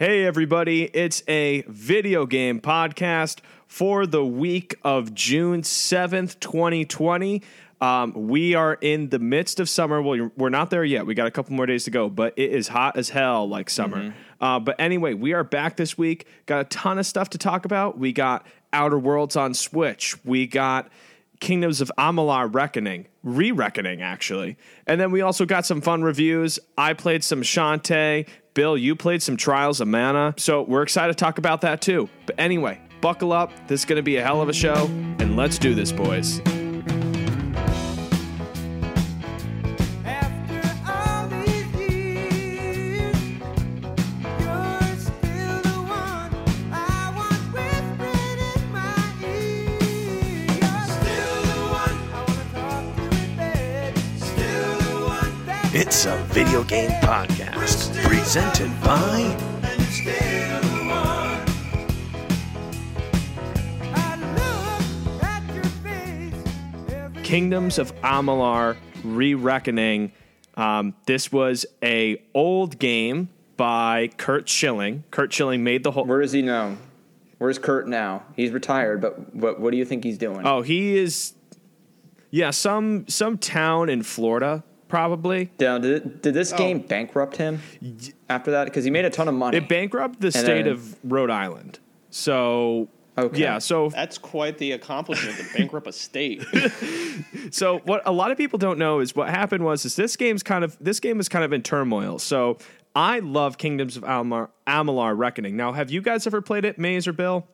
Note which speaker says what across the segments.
Speaker 1: Hey, everybody, it's a video game podcast for the week of June 7th, 2020. Um, we are in the midst of summer. Well, we're not there yet. We got a couple more days to go, but it is hot as hell like summer. Uh, but anyway, we are back this week. Got a ton of stuff to talk about. We got Outer Worlds on Switch. We got Kingdoms of Amalur Reckoning, re Reckoning, actually. And then we also got some fun reviews. I played some Shantae. Bill, you played some Trials of Mana. So we're excited to talk about that too. But anyway, buckle up. This is going to be a hell of a show. And let's do this, boys.
Speaker 2: It's a video game podcast presented by
Speaker 3: and you're still the one. I look at your face every
Speaker 1: Kingdoms of Amalur re Reckoning. Um, this was a old game by Curt Schilling. Curt Schilling made the whole.
Speaker 4: Where is he now? Where's Curt now? He's retired, but what what do you think he's doing?
Speaker 1: Oh, he is. Yeah, some some town in Florida, probably.
Speaker 4: Down did, did this oh. game bankrupt him after that? Because he made a ton of money.
Speaker 1: It bankrupted the state
Speaker 4: then-
Speaker 1: of Rhode Island. So
Speaker 4: Okay.
Speaker 1: yeah, so
Speaker 5: That's quite the accomplishment to bankrupt a state.
Speaker 1: so what a lot of people don't know is what happened was is this game's kind of this game is kind of in turmoil. So I love Kingdoms of Amalur, Amalur Reckoning. Now, have you guys ever played it, Maze or Bill?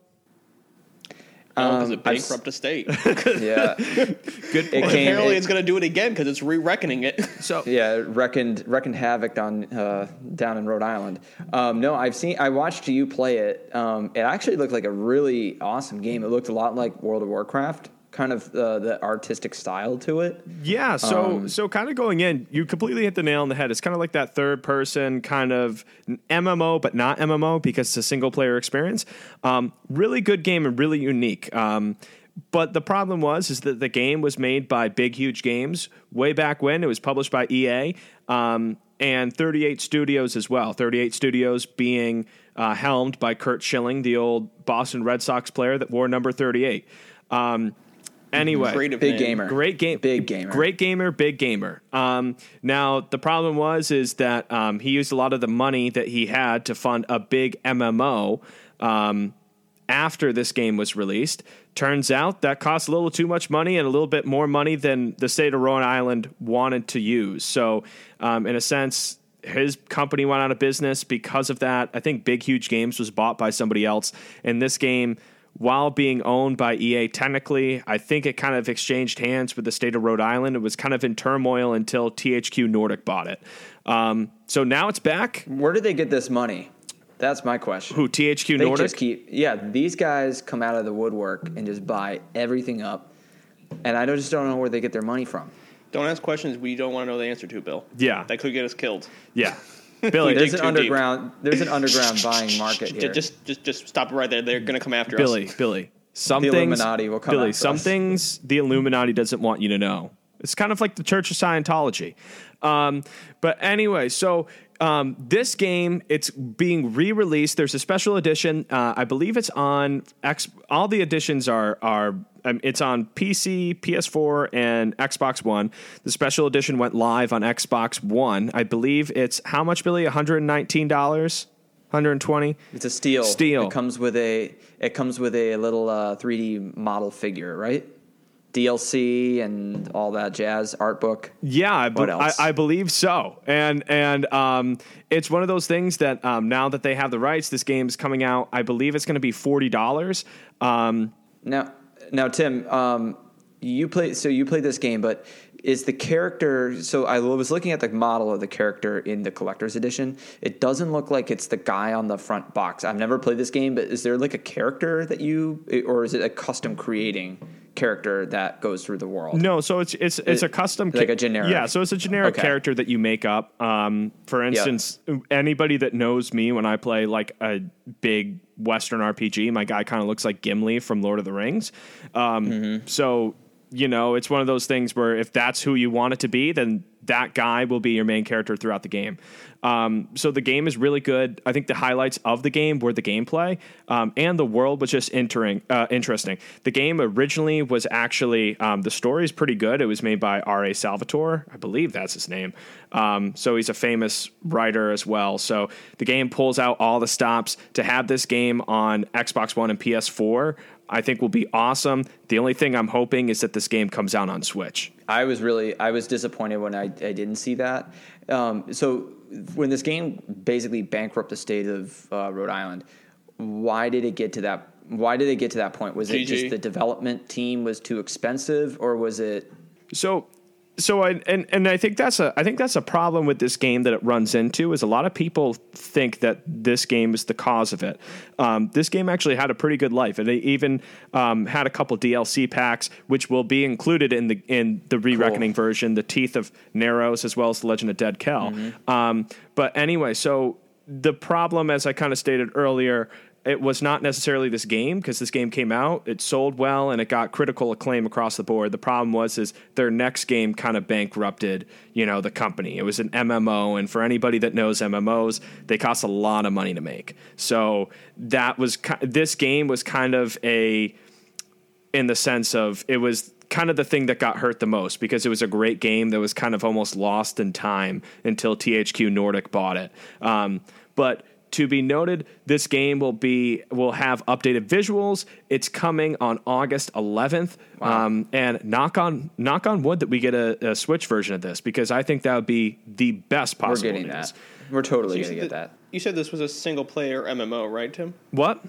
Speaker 5: Because
Speaker 4: Um,
Speaker 5: it
Speaker 4: I've
Speaker 5: bankrupt a state.
Speaker 4: yeah,
Speaker 1: Good.
Speaker 4: it came.
Speaker 5: Apparently,
Speaker 4: it-
Speaker 5: it's going to do it again because it's re-reckoning it.
Speaker 1: So
Speaker 4: yeah, it reckoned reckoned havoc on uh, down in Rhode Island. Um, no, I've seen. I watched you play it. Um, it actually looked like a really awesome game. It looked a lot like World of Warcraft, kind of uh, the artistic style to it.
Speaker 1: Yeah, so
Speaker 4: Um,
Speaker 1: so kind of going in, you completely hit the nail on the head. It's kind of like that third person kind of MMO, but not MMO because it's a single player experience. Um, really good game and really unique. Um, but the problem was is that the game was made by Big Huge Games way back when. It was published by EA um, and 38 Studios as well. 38 Studios being uh, helmed by Curt Schilling, the old Boston Red Sox player that wore number 38. Um, anyway,
Speaker 5: Creative
Speaker 4: Big
Speaker 5: name.
Speaker 4: gamer.
Speaker 1: Great game,
Speaker 4: Big gamer.
Speaker 1: Great gamer, big gamer. Um, now the problem was is that um, he used a lot of the money that he had to fund a big MMO um, after this game was released. Turns out that cost a little too much money and a little bit more money than the state of Rhode Island wanted to use. So, um, in a sense. His company went out of business because of that. I think Big Huge Games was bought by somebody else. And this game, while being owned by EA technically, I think it kind of exchanged hands with the state of Rhode Island. It was kind of in turmoil until THQ Nordic bought it. Um, so now it's back.
Speaker 4: Where did they get this money? That's my question.
Speaker 1: Who THQ
Speaker 4: They
Speaker 1: Nordic?
Speaker 4: just keep yeah. These guys come out of the woodwork and just buy everything up, and I just don't know where they get their money from.
Speaker 5: Don't ask questions we don't want to know the answer to, Bill.
Speaker 1: Yeah.
Speaker 5: That could get us killed.
Speaker 1: yeah, Billy.
Speaker 4: There's an
Speaker 5: too deep.
Speaker 4: underground. There's an underground buying market here.
Speaker 5: Just, just, just stop right there. They're going to come after
Speaker 1: Billy,
Speaker 5: us.
Speaker 1: Billy. Some
Speaker 4: The
Speaker 1: things,
Speaker 4: Illuminati will come
Speaker 1: Billy,
Speaker 4: after
Speaker 1: some
Speaker 4: us.
Speaker 1: things the Illuminati doesn't want you to know. It's kind of like the Church of Scientology. Um, but anyway, so um, this game it's being re-released. There's a special edition. Uh, I believe it's on X. All the editions are are. Um, it's on PC, PS4, and Xbox One. The special edition went live on Xbox One. I believe it's how much, Billy? One hundred nineteen dollars. 120
Speaker 4: It's a steel.
Speaker 1: Steel.
Speaker 4: It comes with a. It comes with a little uh, 3D model figure, right? DLC and all that jazz, art book.
Speaker 1: Yeah, I, be- I? I believe so. And and um, it's one of those things that um, now that they have the rights, this game's coming out. I believe it's going to be forty dollars. Um,
Speaker 4: Now, now, Tim, um, you play. So you played this game, but is the character? So I was looking at the model of the character in the collector's edition. It doesn't look like it's the guy on the front box. I've never played this game, but is there like a character that you, or is it a custom creating character that goes through the world?
Speaker 1: no, so it's it's it's a
Speaker 4: It-
Speaker 1: custom,
Speaker 4: like a generic?
Speaker 1: Yeah, so it's a generic
Speaker 4: Okay.
Speaker 1: character that you make up. Um, for instance, anybody that knows me when I play like a big Western RPG, my guy kind of looks like Gimli from Lord of the Rings. Um,
Speaker 4: Mm-hmm.
Speaker 1: So you know, it's one of those things where if that's who you want it to be, then that guy will be your main character throughout the game. Um, so the game is really good. I think the highlights of the game were the gameplay um, and the world was just entering, uh, interesting. The game originally was actually um, the story is pretty good. It was made by R.A. Salvatore, I believe that's his name. Um, so he's a famous writer as well. So the game pulls out all the stops to have this game on Xbox One and PS4. I think will be awesome. The only thing I'm hoping is that this game comes out on Switch.
Speaker 4: I was really I was disappointed when I, I didn't see that. Um, so when this game basically bankrupted the state of uh, Rhode Island, why did it get to that? Why did it get to that point? Was it just the development team was too expensive, or was it?
Speaker 1: So so I and and I think that's a I think that's a problem with this game that it runs into is a lot of people think that this game is the cause of it. Um, this game actually had a pretty good life, and it even um, had a couple DLC packs, which will be included in the in the re-reckoning version, the Teeth of Naros, as well as the Legend of Dead Kel. Um, but anyway, so the problem, as I kind of stated earlier, it was not necessarily this game because this game came out, it sold well, and it got critical acclaim across the board. The problem was is their next game kind of bankrupted, you know, the company. It was an MMO, and for anybody that knows MMOs, they cost a lot of money to make. So that was this game was kind of a in the sense of it was kind of the thing that got hurt the most because it was a great game that was kind of almost lost in time until THQ Nordic bought it. Um, but to be noted, this game will be will have updated visuals. It's coming on August 11th, um, and knock on knock on wood that we get a, a Switch version of this because I think that would be the best possible.
Speaker 4: We're getting
Speaker 1: news.
Speaker 4: that. We're totally
Speaker 5: You
Speaker 4: gonna
Speaker 5: said
Speaker 4: get
Speaker 5: that-
Speaker 4: that.
Speaker 5: You said this was a single player MMO, right, Tim?
Speaker 1: What?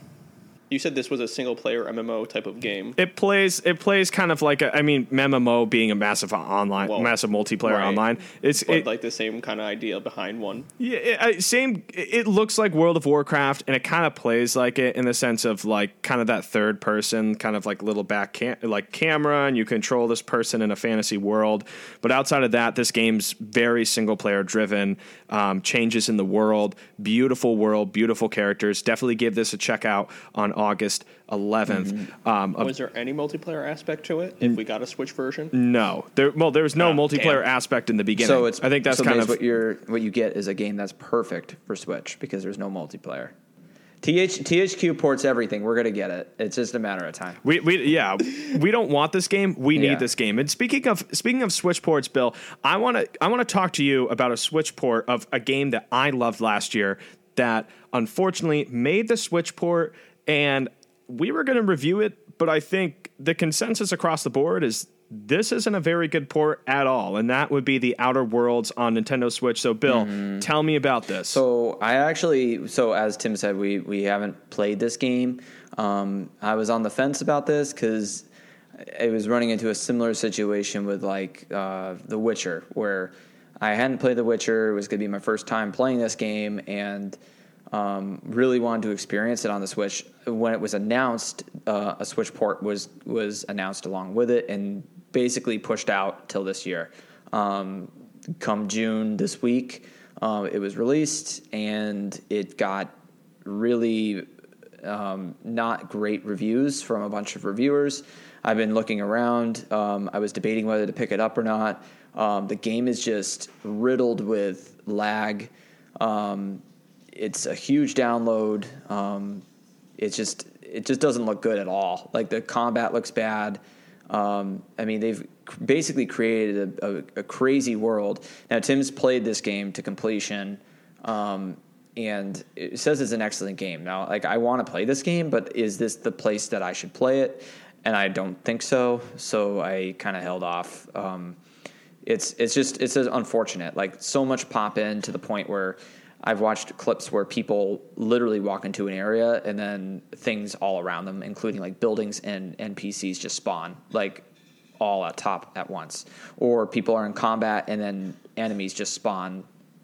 Speaker 5: You said this was a single player MMO type of game.
Speaker 1: It plays. It plays kind of like a, I mean, MMO being a massive online,
Speaker 5: Well,
Speaker 1: massive multiplayer
Speaker 5: right.
Speaker 1: online. It's it,
Speaker 5: like the same kind of idea behind one.
Speaker 1: Yeah, it, same. It looks like World of Warcraft, and it kind of plays like it in the sense of like kind of that third person, kind of like little back cam- like camera, and you control this person in a fantasy world. But outside of that, this game's very single player driven. Um, changes in the world, beautiful world, beautiful characters. Definitely give this a check out on August 11th. Um,
Speaker 5: Was there any multiplayer aspect to it? If we got a Switch version,
Speaker 1: no, there. Well, there was no
Speaker 5: Ah,
Speaker 1: multiplayer
Speaker 5: damn.
Speaker 1: aspect in the beginning.
Speaker 4: So it's
Speaker 1: I think that's
Speaker 4: so
Speaker 1: kind of
Speaker 4: what you're what you get is a game that's perfect for Switch because there's no multiplayer. TH, THQ ports everything. We're gonna get it. It's just a matter of time.
Speaker 1: We, we yeah we don't want this game we need
Speaker 4: Yeah.
Speaker 1: this game and speaking of speaking of switch ports bill i want to i want to talk to you about a switch port of a game that i loved last year that unfortunately made the switch port and we were going to review it but i think the consensus across the board is this isn't a very good port at all and that would be the outer worlds on nintendo switch so bill tell me about this
Speaker 4: So I actually, so as Tim said, we we haven't played this game. Um, I was on the fence about this because it was running into a similar situation with like uh, The Witcher, where I hadn't played The Witcher. It was going to be my first time playing this game, and um, really wanted to experience it on the Switch. When it was announced, uh, a Switch port was was announced along with it, and basically pushed out till this year. Um, come June this week, uh, it was released, and it got really um, not great reviews from a bunch of reviewers. I've been looking around. Um, I was debating whether to pick it up or not. Um, the game is just riddled with lag. Um, it's a huge download. Um, it's just it just doesn't look good at all. Like the combat looks bad. Um, I mean, they've basically created a, a, a crazy world. Now, Tim's played this game to completion, um, and it says it's an excellent game. Now, like I want to play this game, but is this the place that I should play it? And I don't think so. So I kind of held off. Um, it's it's just it's unfortunate. Like so much pop in to the point where I've watched clips where people literally walk into an area and then things all around them, including like buildings and NPCs, just spawn like all at top at once, or people are in combat and then enemies just spawn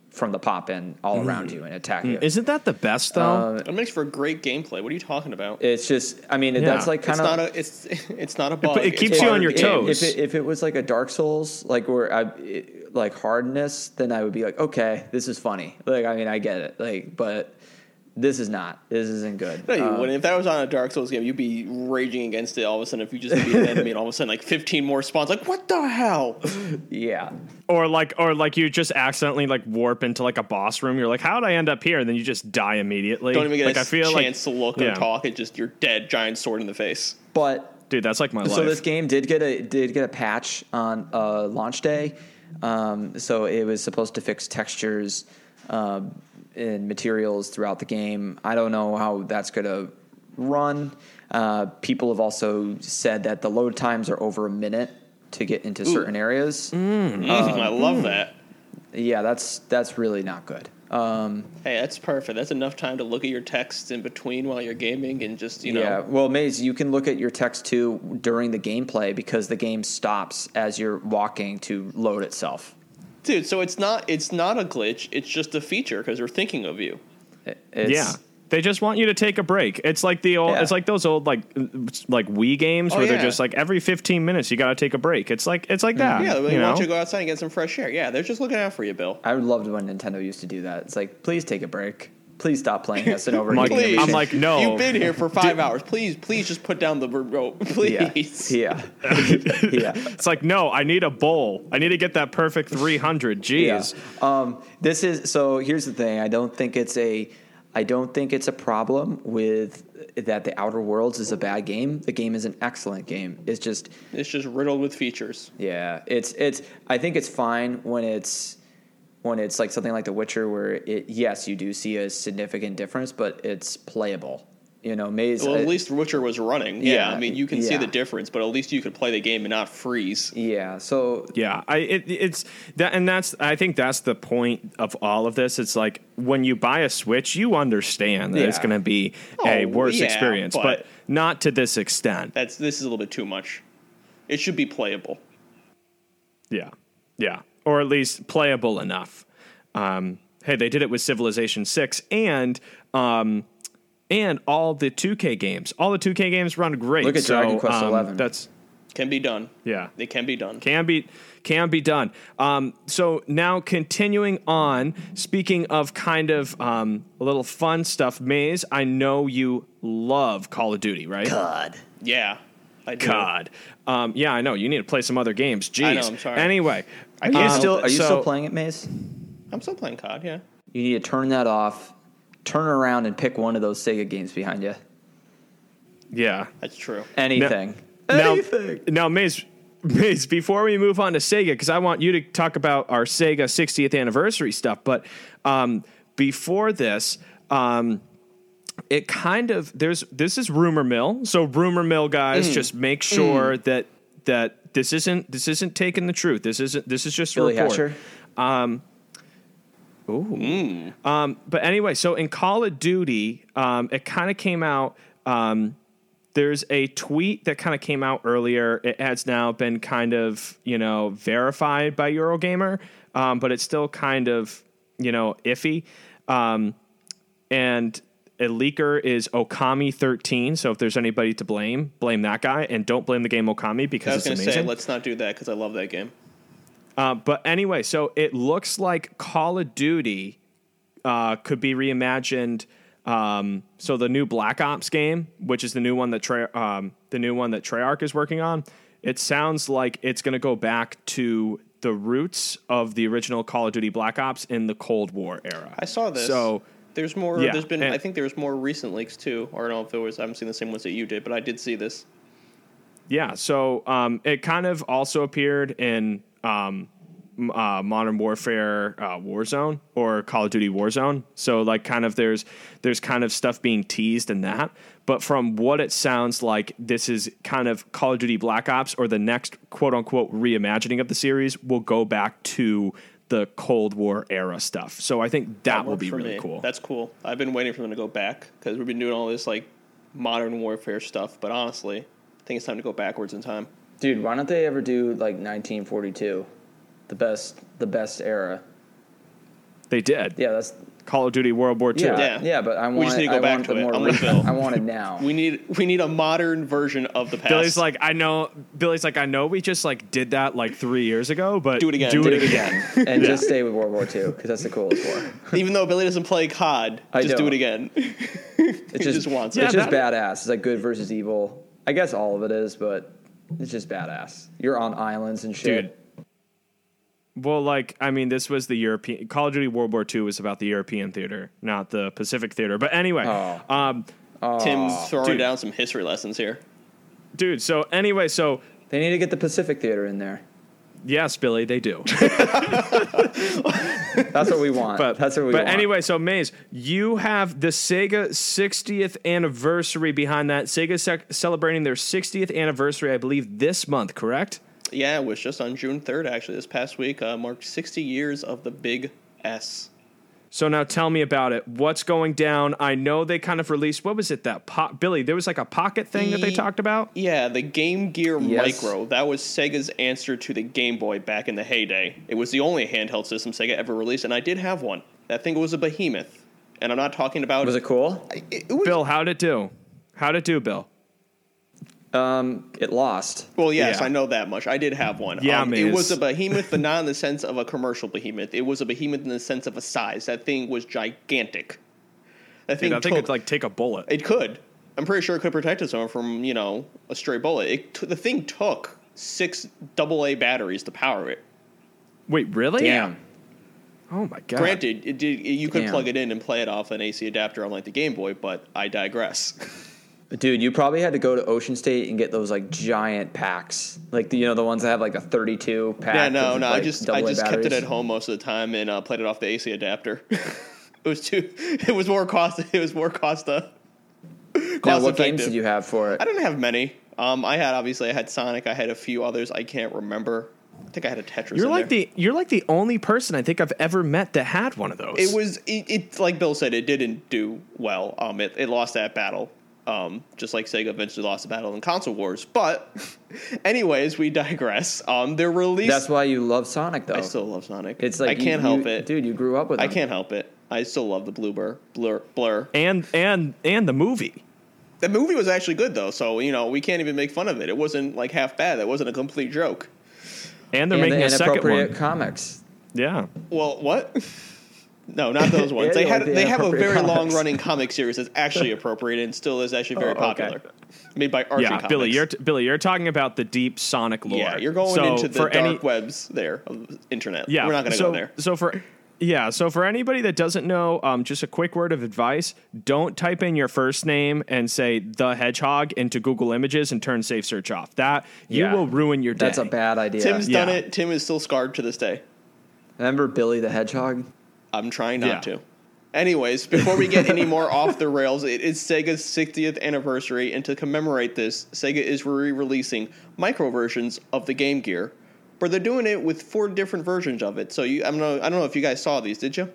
Speaker 4: from the pop in all mm. around you and attack you. Mm.
Speaker 1: isn't that the best though uh,
Speaker 5: it makes for great gameplay. What are you talking about?
Speaker 4: It's just, I mean,
Speaker 1: Yeah.
Speaker 4: that's like
Speaker 5: It's
Speaker 4: kind
Speaker 5: not
Speaker 4: of.
Speaker 5: a it's it's not a bug.
Speaker 1: it
Speaker 5: It's
Speaker 1: keeps
Speaker 5: part
Speaker 1: you
Speaker 5: of
Speaker 1: on your
Speaker 5: game.
Speaker 1: toes.
Speaker 4: If it, if it was like a Dark Souls, like where I like hardness, then I would be like, okay, this is funny. Like, I mean, I get it. Like, but This is not. This isn't good.
Speaker 5: No, you
Speaker 4: Um,
Speaker 5: wouldn't. If that was on a Dark Souls game, you'd be raging against it all of a sudden if you just beat an enemy and all of a sudden like 15 more spawns. Like, what the hell?
Speaker 4: yeah.
Speaker 1: Or like, or like you just accidentally like warp into like a boss room. You're like, how did I end up here? And then you just die immediately.
Speaker 5: Don't even get
Speaker 1: like,
Speaker 5: a
Speaker 1: I feel
Speaker 5: chance
Speaker 1: like,
Speaker 5: to look
Speaker 1: yeah.
Speaker 5: or talk. It just you're dead, giant sword in the face.
Speaker 4: But
Speaker 1: dude. That's like my
Speaker 4: so
Speaker 1: life.
Speaker 4: So this game did get a did get a patch on uh, launch day. Um, so it was supposed to fix textures um, and materials throughout the game. I don't know how that's going to run. Uh, people have also said that the load times are over a minute to get into certain areas.
Speaker 5: Mm, I
Speaker 1: Um,
Speaker 5: love that.
Speaker 4: Yeah, that's that's really not good. Um,
Speaker 5: Hey, that's perfect. That's enough time to look at your texts in between while you're gaming and just you know.
Speaker 4: yeah, well, Maze, you can look at your text too during the gameplay because the game stops as you're walking to load itself.
Speaker 5: Dude, so it's not it's not a glitch. It's just a feature because they're thinking of you.
Speaker 4: It's,
Speaker 1: yeah. They just want you to take a break. It's like the old.
Speaker 4: Yeah.
Speaker 1: It's like those old like like Wii games
Speaker 5: Oh,
Speaker 1: where
Speaker 5: yeah.
Speaker 1: they're just like every 15 minutes you got to take a break. It's like it's like that.
Speaker 5: Yeah, they
Speaker 1: you
Speaker 5: want
Speaker 1: know?
Speaker 5: you to go outside and get some fresh air. Yeah, they're just looking out for you, Bill.
Speaker 4: I loved when Nintendo used to do that. It's like, please take a break. Please stop playing this and over.
Speaker 1: I'm like-
Speaker 5: Please.
Speaker 1: I'm like, no.
Speaker 5: You've been here for five hours. Please, please just put down the remote.
Speaker 4: yeah,
Speaker 5: Please.
Speaker 4: yeah, yeah.
Speaker 1: It's like no, I need a bowl. I need to get that perfect 300. Jeez.
Speaker 4: Yeah. Um, this is so. Here's the thing. I don't think it's a. I don't think it's a problem with that. The Outer Worlds is a bad game. The game is an excellent game. It's just
Speaker 5: It's just riddled with features.
Speaker 4: yeah. It's it's. I think it's fine when it's when it's like something like The Witcher, where it yes, you do see a significant difference, but it's playable. You know, Maze.
Speaker 5: Well,
Speaker 4: uh,
Speaker 5: at least Witcher was running. Yeah,
Speaker 4: Yeah,
Speaker 5: I mean, you can see the difference, but at least you could play the game and not freeze.
Speaker 4: yeah. So
Speaker 1: Yeah, I it, it's that, and that's I think that's the point of all of this. It's like when you buy a Switch, you understand that it's going to be a
Speaker 5: Oh,
Speaker 1: worse
Speaker 5: yeah,
Speaker 1: experience,
Speaker 5: but-
Speaker 1: but, not to this extent.
Speaker 5: That's this is a little bit too much. It should be playable.
Speaker 1: Yeah, yeah, or at least playable enough. Um, hey, they did it with Civilization Six and um, and all the 2K games. All the 2K games run great.
Speaker 4: Look at
Speaker 1: so,
Speaker 4: Dragon Quest
Speaker 1: um,
Speaker 4: 11.
Speaker 1: That's
Speaker 5: Can be done.
Speaker 1: yeah.
Speaker 5: It can be done.
Speaker 1: can be can be done. Um, so now continuing on, speaking of kind of um, a little fun stuff, Maze. I know you love Call of Duty, right?
Speaker 4: God.
Speaker 5: Yeah. I do.
Speaker 1: God, um, yeah, I know. You need to play some other games. Jeez.
Speaker 5: I know, I'm sorry.
Speaker 1: Anyway,
Speaker 5: I
Speaker 4: Are you
Speaker 5: can't
Speaker 1: um,
Speaker 4: still
Speaker 5: help
Speaker 4: are you
Speaker 1: so-
Speaker 4: still playing it, Maze?
Speaker 5: I'm still playing COD, yeah.
Speaker 4: You need to turn that off, turn around, and pick one of those Sega games behind you.
Speaker 1: Yeah.
Speaker 5: That's true.
Speaker 4: Anything.
Speaker 1: Now,
Speaker 4: Anything.
Speaker 1: now, now Maze, Maze, before we move on to Sega, because I want you to talk about our Sega 60th anniversary stuff, but um, before this, um, it kind of there's this is rumor mill. So rumor mill guys,
Speaker 4: Mm.
Speaker 1: just make sure that that this isn't this isn't taking the truth. This isn't this is just a
Speaker 4: Billy
Speaker 1: report.
Speaker 4: Hatcher.
Speaker 1: Um, but anyway, so in Call of Duty, um, it kind of came out. Um, there's a tweet that kind of came out earlier. It has now been kind of you know verified by Eurogamer, um, but it's still kind of you know iffy. Um, and a leaker is Okami13. So if there's anybody to blame, blame that guy, and don't blame the game Okami because I
Speaker 5: was
Speaker 1: it's
Speaker 5: going to
Speaker 1: amazing.
Speaker 5: say, let's not do that because I love that game.
Speaker 1: Uh, but anyway, so it looks like Call of Duty uh, could be reimagined. Um, so the new Black Ops game, which is the new one that Trey, um, the new one that Treyarch is working on, it sounds like it's going to go back to the roots of the original Call of Duty Black Ops in the Cold War era.
Speaker 5: I saw this.
Speaker 1: So
Speaker 5: there's more.
Speaker 1: Yeah,
Speaker 5: there's been. I think there's more recent leaks too. Or I don't know if there was. I haven't seen the same ones that you did, but I did see this.
Speaker 1: Yeah, so um, it kind of also appeared in um, uh, Modern Warfare uh, Warzone or Call of Duty Warzone. So like, kind of there's there's kind of stuff being teased in that. But from what it sounds like, this is kind of Call of Duty Black Ops or the next quote unquote reimagining of the series will go back to the Cold War era stuff. So I think that, will be really
Speaker 5: me.
Speaker 1: cool.
Speaker 5: That's cool. I've been waiting for them to go back because we've been doing all this like modern warfare stuff. But honestly, I think it's time to go backwards in time.
Speaker 4: Dude, why don't they ever do like 1942? The best the best era.
Speaker 1: they did.
Speaker 4: Yeah, that's
Speaker 1: Call of Duty World War II.
Speaker 4: Yeah,
Speaker 5: Yeah.
Speaker 4: yeah, but I want
Speaker 5: We just need to go
Speaker 4: I
Speaker 5: back
Speaker 4: want
Speaker 5: to
Speaker 4: the
Speaker 5: it.
Speaker 4: more
Speaker 5: I'm with Bill.
Speaker 4: I want it now.
Speaker 5: We need we need a modern version of the past.
Speaker 1: Billy's like, I know. Billy's like, I know. We just like did that like three years ago, but
Speaker 5: Do it again.
Speaker 1: Do,
Speaker 5: Do
Speaker 1: it
Speaker 5: it
Speaker 1: again.
Speaker 4: and just stay with World War II because that's the coolest war.
Speaker 5: even though Billy doesn't play COD,
Speaker 4: I
Speaker 5: just do
Speaker 4: don't.
Speaker 5: it again.
Speaker 4: It's
Speaker 5: He
Speaker 4: just,
Speaker 5: just wants
Speaker 1: Yeah,
Speaker 4: it's just badass. It's like good versus evil. I guess all of it is, but it's just badass. You're on islands and shit.
Speaker 1: Dude. Well, like, I mean, this was the European Call of Duty World War II was about the European theater, not the Pacific theater. But anyway,
Speaker 4: Oh.
Speaker 1: um,
Speaker 5: Tim's throwing
Speaker 1: dude.
Speaker 5: down some history lessons here.
Speaker 1: dude. So anyway, so
Speaker 4: They need to get the Pacific Theater in there.
Speaker 1: Yes, Billy, they do.
Speaker 4: That's what we want.
Speaker 1: But
Speaker 4: that's what we
Speaker 1: But
Speaker 4: want.
Speaker 1: anyway, so Maze, you have the Sega 60th anniversary behind that. Sega sec- celebrating their 60th anniversary, I believe, this month. Correct?
Speaker 5: Yeah, it was just on June 3rd, actually, this past week. Uh, marked 60 years of the Big S.
Speaker 1: So now tell me about it. What's going down? I know they kind of released. What was it? That po- Billy? There was like a pocket thing that they talked about.
Speaker 5: Yeah, the Game Gear
Speaker 4: Yes.
Speaker 5: Micro. That was Sega's answer to the Game Boy back in the heyday. It was the only handheld system Sega ever released, and I did have one. That thing was a behemoth. And I'm not talking about.
Speaker 4: was it cool?
Speaker 5: It, it was,
Speaker 1: Bill, how'd it do? How'd it do, Bill?
Speaker 4: Um, it lost.
Speaker 5: Well, yes,
Speaker 1: Yeah.
Speaker 5: I know that much. I did have one.
Speaker 1: Yeah,
Speaker 5: um, it was a behemoth, but not in the sense of a commercial behemoth. It was a behemoth in the sense of a size. That thing was gigantic. That thing
Speaker 1: Dude, I think
Speaker 5: took,
Speaker 1: it'd like take a bullet.
Speaker 5: It could. I'm pretty sure it could protect someone from you know a stray bullet. It t- the thing took six AA batteries to power it.
Speaker 1: Wait, really?
Speaker 4: Damn.
Speaker 1: Oh my god.
Speaker 5: Granted, it did, you could
Speaker 4: Damn.
Speaker 5: plug it in and play it off an AC adapter on like the Game Boy, but I digress.
Speaker 4: Dude, you probably had to go to Ocean State and get those like giant packs, like the, you know the ones that have like a 32 pack.
Speaker 5: yeah, no,
Speaker 4: of,
Speaker 5: no. I just I
Speaker 4: AA
Speaker 5: just kept it at home most of the time and uh, played it off the AC adapter. it was too. It was more cost. It was more cost. Uh,
Speaker 4: Now,
Speaker 5: cost
Speaker 4: what games did you have for it?
Speaker 5: I didn't have many. Um, I had obviously I had Sonic. I had a few others. I can't remember. I think I had a Tetris.
Speaker 1: You're
Speaker 5: in
Speaker 1: like
Speaker 5: there.
Speaker 1: the you're like the only person I think I've ever met that had one of those.
Speaker 5: It was it, it like Bill said. It didn't do well. Um, it, it lost that battle. Um, just like Sega eventually lost the battle in console wars. But, anyways, we digress. Um, they're released.
Speaker 4: That's why you love Sonic, though.
Speaker 5: I still love Sonic.
Speaker 4: it's like
Speaker 5: I
Speaker 4: you-
Speaker 5: can't
Speaker 4: you-
Speaker 5: help it,
Speaker 4: dude. You grew up with. It.
Speaker 5: I
Speaker 4: them.
Speaker 5: can't help it. I still love the Blue Blur, Blur, Blur.
Speaker 1: and and and the movie.
Speaker 5: The movie was actually good though, so you know we can't even make fun of it. It wasn't like half bad. That wasn't a complete joke.
Speaker 1: And they're
Speaker 4: And
Speaker 1: making
Speaker 4: the
Speaker 1: a second
Speaker 4: inappropriate
Speaker 1: one.
Speaker 4: comics.
Speaker 1: Yeah.
Speaker 5: Well, what? No, not those ones. They had they have a
Speaker 4: inappropriate
Speaker 5: very long running comic series that's actually appropriate and still is actually very
Speaker 4: Oh, okay.
Speaker 5: popular. Made by Archie
Speaker 1: yeah,
Speaker 5: Comics.
Speaker 1: Billy, you're t- Billy, you're talking about the deep Sonic lore.
Speaker 5: yeah, you're going
Speaker 1: So
Speaker 5: into the
Speaker 1: for
Speaker 5: dark
Speaker 1: any,
Speaker 5: webs there of internet.
Speaker 1: Yeah,
Speaker 5: we're not going to
Speaker 1: so,
Speaker 5: go there.
Speaker 1: So for yeah, so for anybody that doesn't know, um, just a quick word of advice: don't type in your first name and say the hedgehog into Google Images and turn safe search off. That you will ruin your day.
Speaker 4: That's a bad idea.
Speaker 5: Tim's done it. Tim is still scarred to this day.
Speaker 4: Remember Billy the Hedgehog?
Speaker 5: I'm trying not
Speaker 1: Yeah.
Speaker 5: to. Anyways, before we get any more off the rails, it is Sega's 60th anniversary, and to commemorate this, Sega is re-releasing micro versions of the Game Gear, but they're doing it with four different versions of it. So you, I don't know, I don't know if you guys saw these, did you?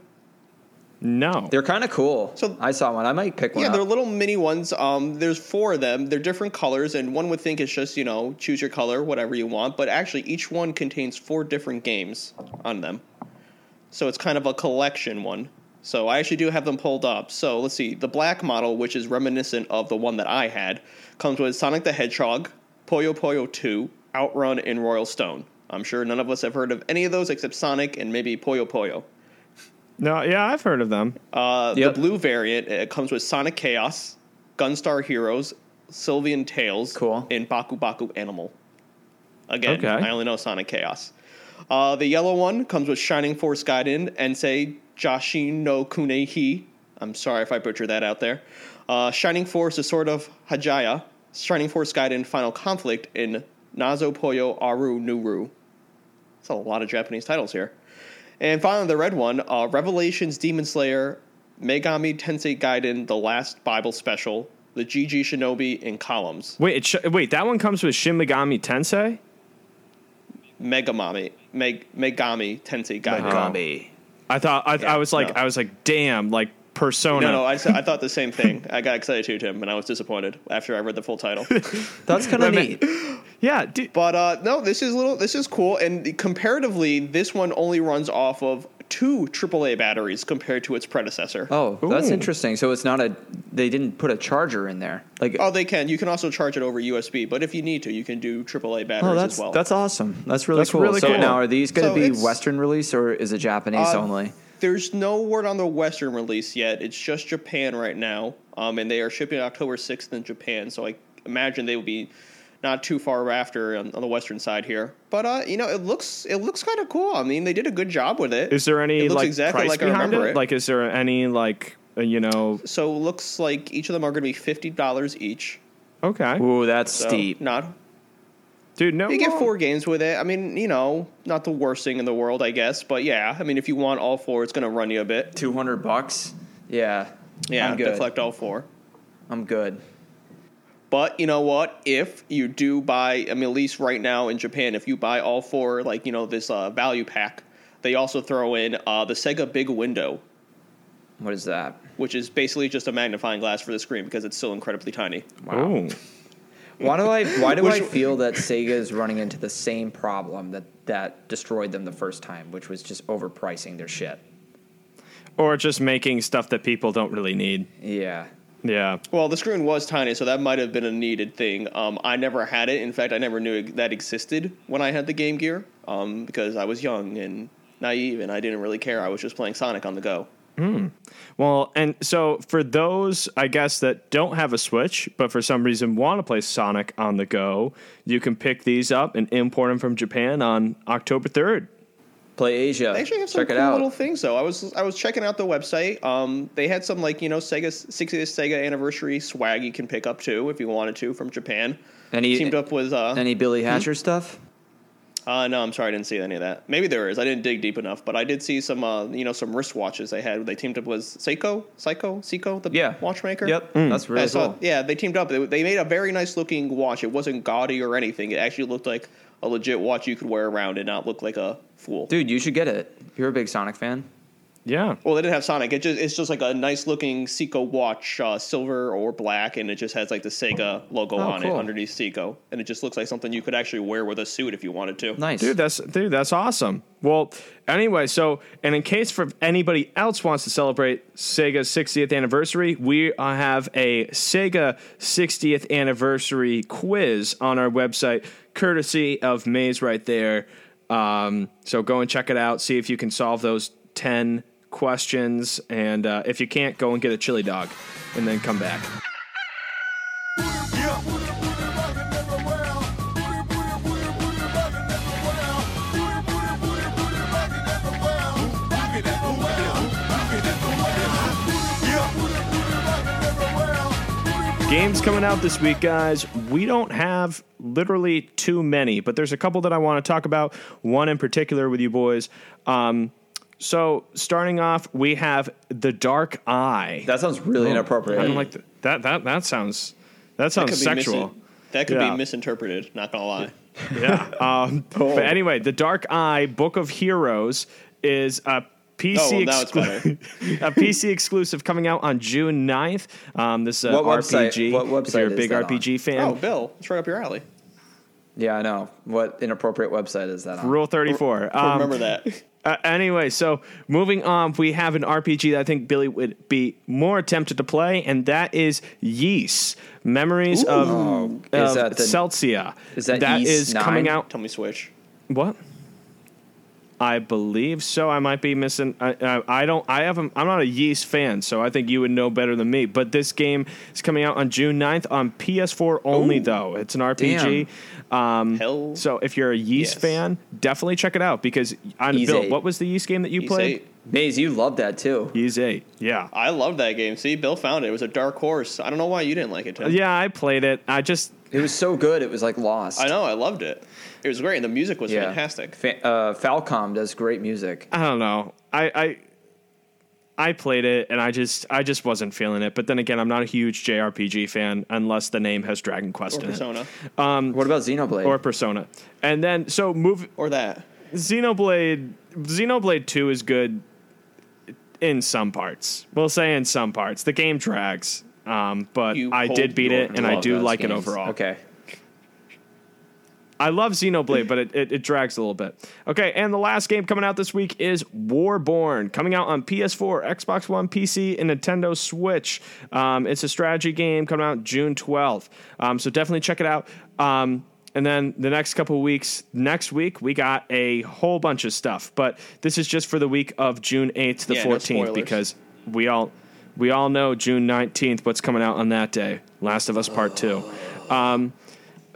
Speaker 1: no.
Speaker 4: They're kind of cool.
Speaker 5: So-
Speaker 4: I saw one. I might pick one
Speaker 5: Yeah,
Speaker 4: up.
Speaker 5: they're little mini ones. Um, there's four of them. They're different colors, and one would think it's just you know choose your color, whatever you want. But actually, each one contains four different games on them, so it's kind of a collection one. So I actually do have them pulled up. So let's see. The black model, which is reminiscent of the one that I had, comes with Sonic the Hedgehog, Puyo Puyo 2, Outrun, and Royal Stone. I'm sure none of us have heard of any of those except Sonic and maybe Poyo Poyo.
Speaker 1: No, yeah, I've heard of them.
Speaker 5: Uh,
Speaker 4: Yep.
Speaker 5: The blue variant it comes with Sonic Chaos, Gunstar Heroes, Sylvian Tales,
Speaker 4: Cool.
Speaker 5: and Baku Baku Animal. Again,
Speaker 1: Okay.
Speaker 5: I only know Sonic Chaos. Uh, the yellow one comes with Shining Force Gaiden, Ensei Jashin no Kunehi. I'm sorry if I butchered that out there. Uh, Shining Force, a sort of Hajaya. Shining Force Gaiden, Final Conflict, in Nazo Poyo Aru Nuru. That's a lot of Japanese titles here. And finally, the red one, uh, Revelations Demon Slayer, Megami Tensei Gaiden, The Last Bible Special, the GG Shinobi in columns.
Speaker 1: Wait, it sh- wait, that one comes with Shin Megami Tensei.
Speaker 5: Megamami, Meg, Megami Tensei Gaiden.
Speaker 4: Megami.
Speaker 1: I thought I,
Speaker 5: Yeah,
Speaker 1: I was like
Speaker 5: no.
Speaker 1: I was like, damn, like Persona.
Speaker 5: No, no, I, I thought the same thing. I got excited too, Tim, and I was disappointed after I read the full title.
Speaker 4: That's kind of
Speaker 1: Wait a
Speaker 4: neat.
Speaker 1: yeah, dude,
Speaker 5: But uh, no, this is little. This is cool, and comparatively, this one only runs off of two AAA batteries compared to its predecessor.
Speaker 4: Oh, that's
Speaker 1: Ooh.
Speaker 4: interesting. So it's not a. They didn't put a charger in there. Like,
Speaker 5: Oh, they can. You can also charge it over USB, but if you need to, you can do AAA batteries
Speaker 4: oh, that's
Speaker 5: as well.
Speaker 4: that's awesome. That's really
Speaker 1: That's
Speaker 4: cool.
Speaker 1: really
Speaker 4: so
Speaker 1: cool.
Speaker 4: now, are these going to
Speaker 5: So
Speaker 4: be Western release or is it Japanese
Speaker 5: Uh,
Speaker 4: only?
Speaker 5: There's no word on the Western release yet. It's just Japan right now, um, and they are shipping October 6th in Japan. So I imagine they will be not too far after on, on the Western side here. But uh, you know, it looks it looks kind of cool. I mean, they did a good job with it.
Speaker 1: Is there any
Speaker 5: It looks
Speaker 1: like
Speaker 5: exactly
Speaker 1: price
Speaker 5: like I
Speaker 1: behind
Speaker 5: remember
Speaker 1: it?
Speaker 5: it.
Speaker 1: Like, is there any like uh, you know?
Speaker 5: so it looks like each of them are going to be fifty dollars each.
Speaker 1: Okay,
Speaker 4: Ooh, that's
Speaker 5: So
Speaker 4: steep.
Speaker 5: Not
Speaker 1: dude, no.
Speaker 5: you get four games with it. I mean, you know, not the worst thing in the world, I guess. But yeah, I mean, if you want all four, it's going to run you a bit.
Speaker 4: Two hundred bucks. Yeah.
Speaker 5: Yeah,
Speaker 4: I'm
Speaker 5: to
Speaker 4: good.
Speaker 5: collect all four.
Speaker 4: I'm good.
Speaker 5: But you know what? If you do buy, I mean, at least right now in Japan, if you buy all four, like you know, this uh, value pack, they also throw in uh, the Sega Big Window,
Speaker 4: What is that?
Speaker 5: which is basically just a magnifying glass for the screen because it's still incredibly tiny.
Speaker 1: Ooh.
Speaker 4: Why do I why do I feel that Sega is running into the same problem that that destroyed them the first time, which was just overpricing their shit?
Speaker 1: Or just making stuff that people don't really need.
Speaker 4: Yeah.
Speaker 1: Yeah.
Speaker 5: Well, the screen was tiny, so that might have been a needed thing. Um, I never had it. In fact, I never knew that existed when I had the Game Gear um, because I was young and naive and I didn't really care. I was just playing Sonic on the go.
Speaker 1: Well, and so for those, I guess, that don't have a Switch, but for some reason want to play Sonic on the go, you can pick these up and import them from Japan on October 3rd.
Speaker 4: Play Asia.
Speaker 5: They actually have some
Speaker 4: Check
Speaker 5: cool little things though. I was I was checking out the website. Um, they had some like you know Sega 60th Sega anniversary swag you can pick up too if you wanted to from Japan.
Speaker 4: Any
Speaker 5: Teamed up with uh,
Speaker 4: any Billy Hatcher stuff?
Speaker 5: uh no, I'm sorry, I didn't see any of that. Maybe there is. I didn't dig deep enough, but I did see some uh you know some wristwatches they had. They teamed up with Seiko, Seiko, Seiko, the
Speaker 4: Yeah.
Speaker 5: watchmaker.
Speaker 4: Yep. That's
Speaker 5: I
Speaker 4: really
Speaker 5: saw-
Speaker 4: cool.
Speaker 5: yeah, they teamed up. They, they made a very nice looking watch. It wasn't gaudy or anything. It actually looked like a legit watch you could wear around and not look like a fool.
Speaker 4: Dude, you should get it. You're a big Sonic fan.
Speaker 1: Yeah.
Speaker 5: Well, they didn't have Sonic. It just it's just like a nice looking Seiko watch, uh, silver or black, and it just has like the Sega logo
Speaker 4: Oh,
Speaker 5: on it underneath Seiko, and it just looks like something you could actually wear with a suit if you wanted to.
Speaker 4: Nice.
Speaker 1: Dude, that's dude, that's awesome. Well, anyway, so and in case for anybody else wants to celebrate Sega's 60th anniversary, we uh, have a Sega 60th anniversary quiz on our website, courtesy of Maze right there. Um, so go and check it out. See if you can solve those 10 questions, and uh, if you can't, go and get a chili dog, and then come back. Games coming out this week, guys. We don't have literally too many, but there's a couple that I want to talk about. One in particular with you boys. Um, so, starting off, we have The Dark Eye.
Speaker 4: That sounds really inappropriate.
Speaker 1: I don't like the, that. That that sounds that
Speaker 5: That
Speaker 1: sounds
Speaker 5: could be
Speaker 1: sexual.
Speaker 5: misi- that could
Speaker 1: Yeah.
Speaker 5: be misinterpreted. Not gonna lie.
Speaker 1: yeah. Um,
Speaker 5: Oh.
Speaker 1: But anyway, The Dark Eye Book of Heroes is a PC
Speaker 5: Oh, well,
Speaker 1: exclu- a PC exclusive coming out on June 9th. Um, this is a
Speaker 4: What website-
Speaker 1: RPG.
Speaker 4: what
Speaker 1: if you're a big
Speaker 4: that
Speaker 1: RPG fan,
Speaker 5: Oh, Bill, it's right up your alley.
Speaker 4: Yeah, I know. What inappropriate website is that on?
Speaker 1: Rule 34. Um,
Speaker 5: Remember that.
Speaker 1: Uh, anyway, so moving on, we have an RPG that I think Billy would be more tempted to play, and that is Ys Memories of,
Speaker 4: Is
Speaker 1: of
Speaker 4: that the-
Speaker 1: Celceta.
Speaker 4: is that
Speaker 1: that
Speaker 4: Ys
Speaker 1: is coming out?
Speaker 5: Tell me switch.
Speaker 1: What? I believe so. I might be missing. I, I, I don't. I haven't. I'm not a Ys fan, so I think you would know better than me. But this game is coming out on June 9th on PS4 only, though. It's an RPG. Um,
Speaker 5: Hell.
Speaker 1: so if you're a Ys
Speaker 5: yes.
Speaker 1: fan, definitely check it out because on Bill,
Speaker 4: 8.
Speaker 1: what was the Ys game that you played?
Speaker 5: 8.
Speaker 4: Maze, you love that too.
Speaker 1: Ys 8. Yeah.
Speaker 5: I love that game. See, Bill found it. It was a dark horse. I don't know why you didn't like it, Tim.
Speaker 1: Yeah, I played it. I just
Speaker 4: It was so good. It was like lost.
Speaker 5: I know. I loved it. It was great, and the music was
Speaker 4: Yeah.
Speaker 5: fantastic.
Speaker 4: Fa- uh, Falcom does great music.
Speaker 1: I don't know. I, I I played it and I just I just wasn't feeling it. But then again, I'm not a huge JRPG fan unless the name has Dragon Quest
Speaker 5: Or
Speaker 1: in
Speaker 5: Persona.
Speaker 1: it
Speaker 4: What about Xenoblade?
Speaker 1: or Persona. And then so move
Speaker 5: Or that.
Speaker 1: Xenoblade Xenoblade 2 is good in some parts. We'll say in some parts. The game drags. Um, but
Speaker 5: You
Speaker 1: I did beat it and I do
Speaker 4: those
Speaker 1: like it overall.
Speaker 4: Okay.
Speaker 1: I love Xenoblade, but it, it, it drags a little bit. Okay, and the last game coming out this week is Warborn, coming out on PS4, Xbox One, PC, and Nintendo Switch. Um, it's a strategy game coming out June 12th. Um, so definitely check it out. Um, and then the next couple of weeks, next week, we got a whole bunch of stuff. But this is just for the week of June 8th to the
Speaker 5: Yeah,
Speaker 1: 14th
Speaker 5: spoilers.
Speaker 1: because we all we all know June 19th what's coming out on that day. Last of Us Part 2.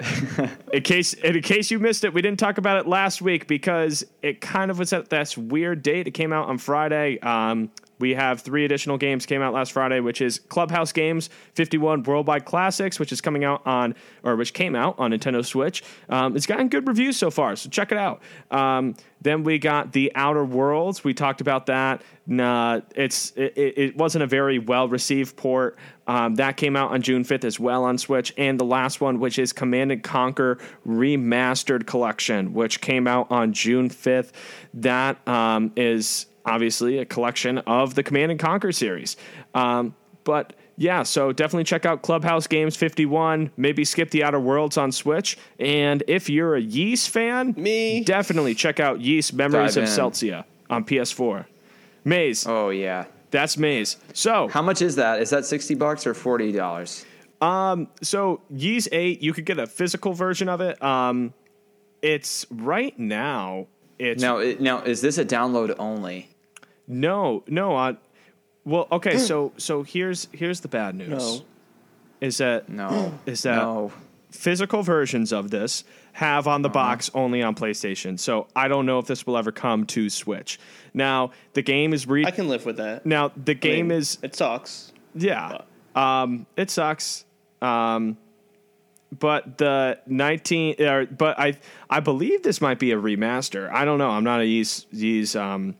Speaker 1: In case in case you missed it, we didn't talk about it last week because it kind of was at this weird date. It came out on Friday. Um, we have three additional games came out last Friday, which is Clubhouse Games 51 Worldwide Classics, which is coming out on or which came out on Nintendo Switch. Um, it's gotten good reviews so far, so check it out. Um, then we got The Outer Worlds. We talked about that. Nah, it's it, it wasn't a very well received port. Um, that came out on June 5th as well on Switch. And the last one, which is Command and Conquer Remastered Collection, which came out on June 5th. That um, is obviously a collection of the Command and Conquer series. Um, but yeah, so definitely check out Clubhouse Games 51. Maybe skip the Outer Worlds on Switch. And if you're a Ys fan,
Speaker 5: Me.
Speaker 1: definitely check out Ys Memories
Speaker 4: Dive
Speaker 1: of
Speaker 4: in.
Speaker 1: Celceta on PS4. Maze,
Speaker 4: Oh yeah.
Speaker 1: that's Maze. So
Speaker 4: How much is that? Is that sixty bucks or forty dollars?
Speaker 1: Um, so Ys 8, you could get a physical version of it. Um, it's right now. It's
Speaker 4: Now, it, now is this a download only?
Speaker 1: No, no. Uh, well, okay. so so here's here's the bad news.
Speaker 5: No.
Speaker 1: Is that
Speaker 4: No.
Speaker 1: is that
Speaker 4: no.
Speaker 1: physical versions of this have on the
Speaker 4: Uh-huh.
Speaker 1: box only on PlayStation. So I don't know if this will ever come to Switch. Now the game is re-
Speaker 5: I can live with that.
Speaker 1: now the
Speaker 5: I
Speaker 1: game
Speaker 5: mean,
Speaker 1: is
Speaker 5: It sucks.
Speaker 1: Yeah. Um, it sucks. Um, but the 19 or but I I believe this might be a remaster. I don't know. I'm not a Ys, Ys um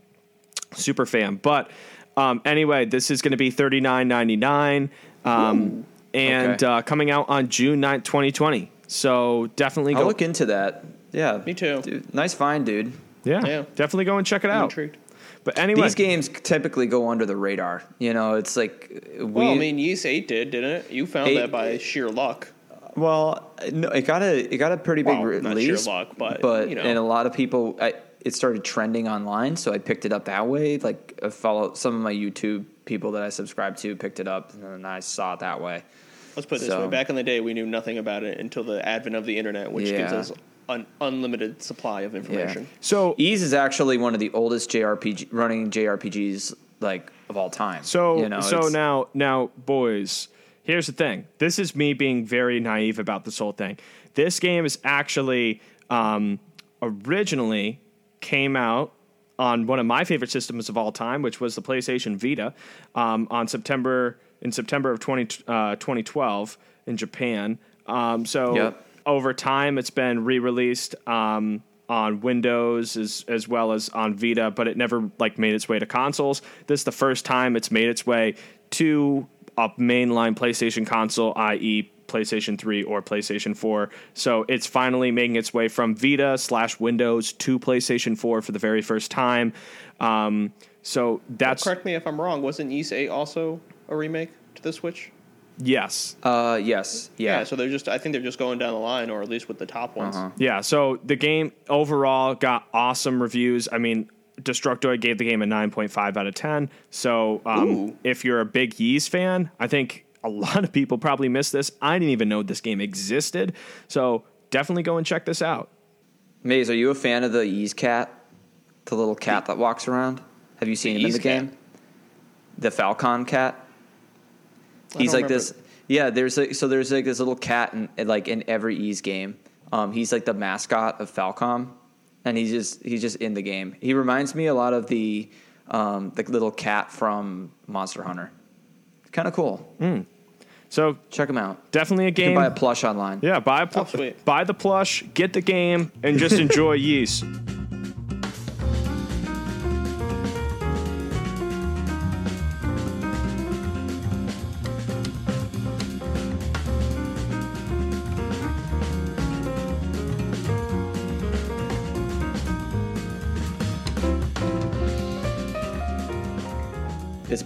Speaker 1: super fan, but um anyway, this is going to be 39.99 um and
Speaker 4: Okay.
Speaker 1: uh, coming out on June 9th, 2020. So definitely
Speaker 4: I'll
Speaker 1: go
Speaker 4: look into that. Yeah.
Speaker 5: Me too.
Speaker 4: Dude, nice find, dude.
Speaker 1: yeah,
Speaker 5: Yeah.
Speaker 1: definitely go and check it
Speaker 5: I'm
Speaker 1: out.
Speaker 5: intrigued.
Speaker 1: But anyway,
Speaker 4: These games typically go under the radar. You know, it's like we.
Speaker 5: Well, I mean, Ys 8 did, didn't it? You found
Speaker 4: Eight-
Speaker 5: that by sheer luck.
Speaker 4: Well, no, it got a it got a pretty big
Speaker 5: Well, not sheer
Speaker 4: release,
Speaker 5: luck, but, you know.
Speaker 4: and a lot of people, I, it started trending online, so I picked it up that way. Like, I follow some of my YouTube people that I subscribe to picked it up, and then I saw it that way.
Speaker 5: Let's put it this
Speaker 4: So-
Speaker 5: way. Back in the day, we knew nothing about it until the advent of the internet, which gives us an unlimited supply of information.
Speaker 1: so
Speaker 4: Ys is actually one of the oldest JRPG running JRPGs like of all time.
Speaker 1: So
Speaker 4: you know,
Speaker 1: so now now boys, here's the thing. This is me being very naive about this whole thing. This game is actually um, originally came out on one of my favorite systems of all time, which was the PlayStation Vita, um, on September in September of 20, uh, 2012 in Japan. Um, so
Speaker 4: Yep.
Speaker 1: over time, it's been re-released um, on Windows as as well as on Vita, but it never like made its way to consoles. This is the first time it's made its way to a mainline PlayStation console, i.e. PlayStation 3 or PlayStation 4. So it's finally making its way from Vita slash Windows to PlayStation 4 for the very first time. Um, so that's
Speaker 5: Correct me if I'm wrong. Wasn't Ys 8 also a remake to the Switch?
Speaker 1: yes,
Speaker 4: uh, yes, yeah,
Speaker 5: So they're just, I think they're just going down the line, or at least with the top ones.
Speaker 4: Uh-huh.
Speaker 1: Yeah, so the game overall got awesome reviews. I mean, Destructoid gave the game a 9.5 out of 10. So um, if you're a big Ys fan, I think a lot of people probably missed this. I didn't even know this game existed. So definitely go and check this out.
Speaker 4: Maze, are you a fan of the Ys cat, the little cat that walks around? Have you seen him in
Speaker 5: Ys
Speaker 4: the game? The Falcom cat.
Speaker 5: I
Speaker 4: He's like
Speaker 5: remember.
Speaker 4: this. Yeah, there's like so there's like this little cat in in, like in every Ys game. Um, he's like the mascot of Falcom, and he's just he's just in the game. He reminds me a lot of the um, the little cat from Monster Hunter. Kind of cool. Hmm.
Speaker 1: So
Speaker 4: Check them out.
Speaker 1: definitely a
Speaker 4: You can
Speaker 1: game.
Speaker 4: buy a plush online.
Speaker 1: yeah, buy a pl-
Speaker 5: Oh,
Speaker 1: buy the plush, get the game, and just enjoy
Speaker 4: Ys.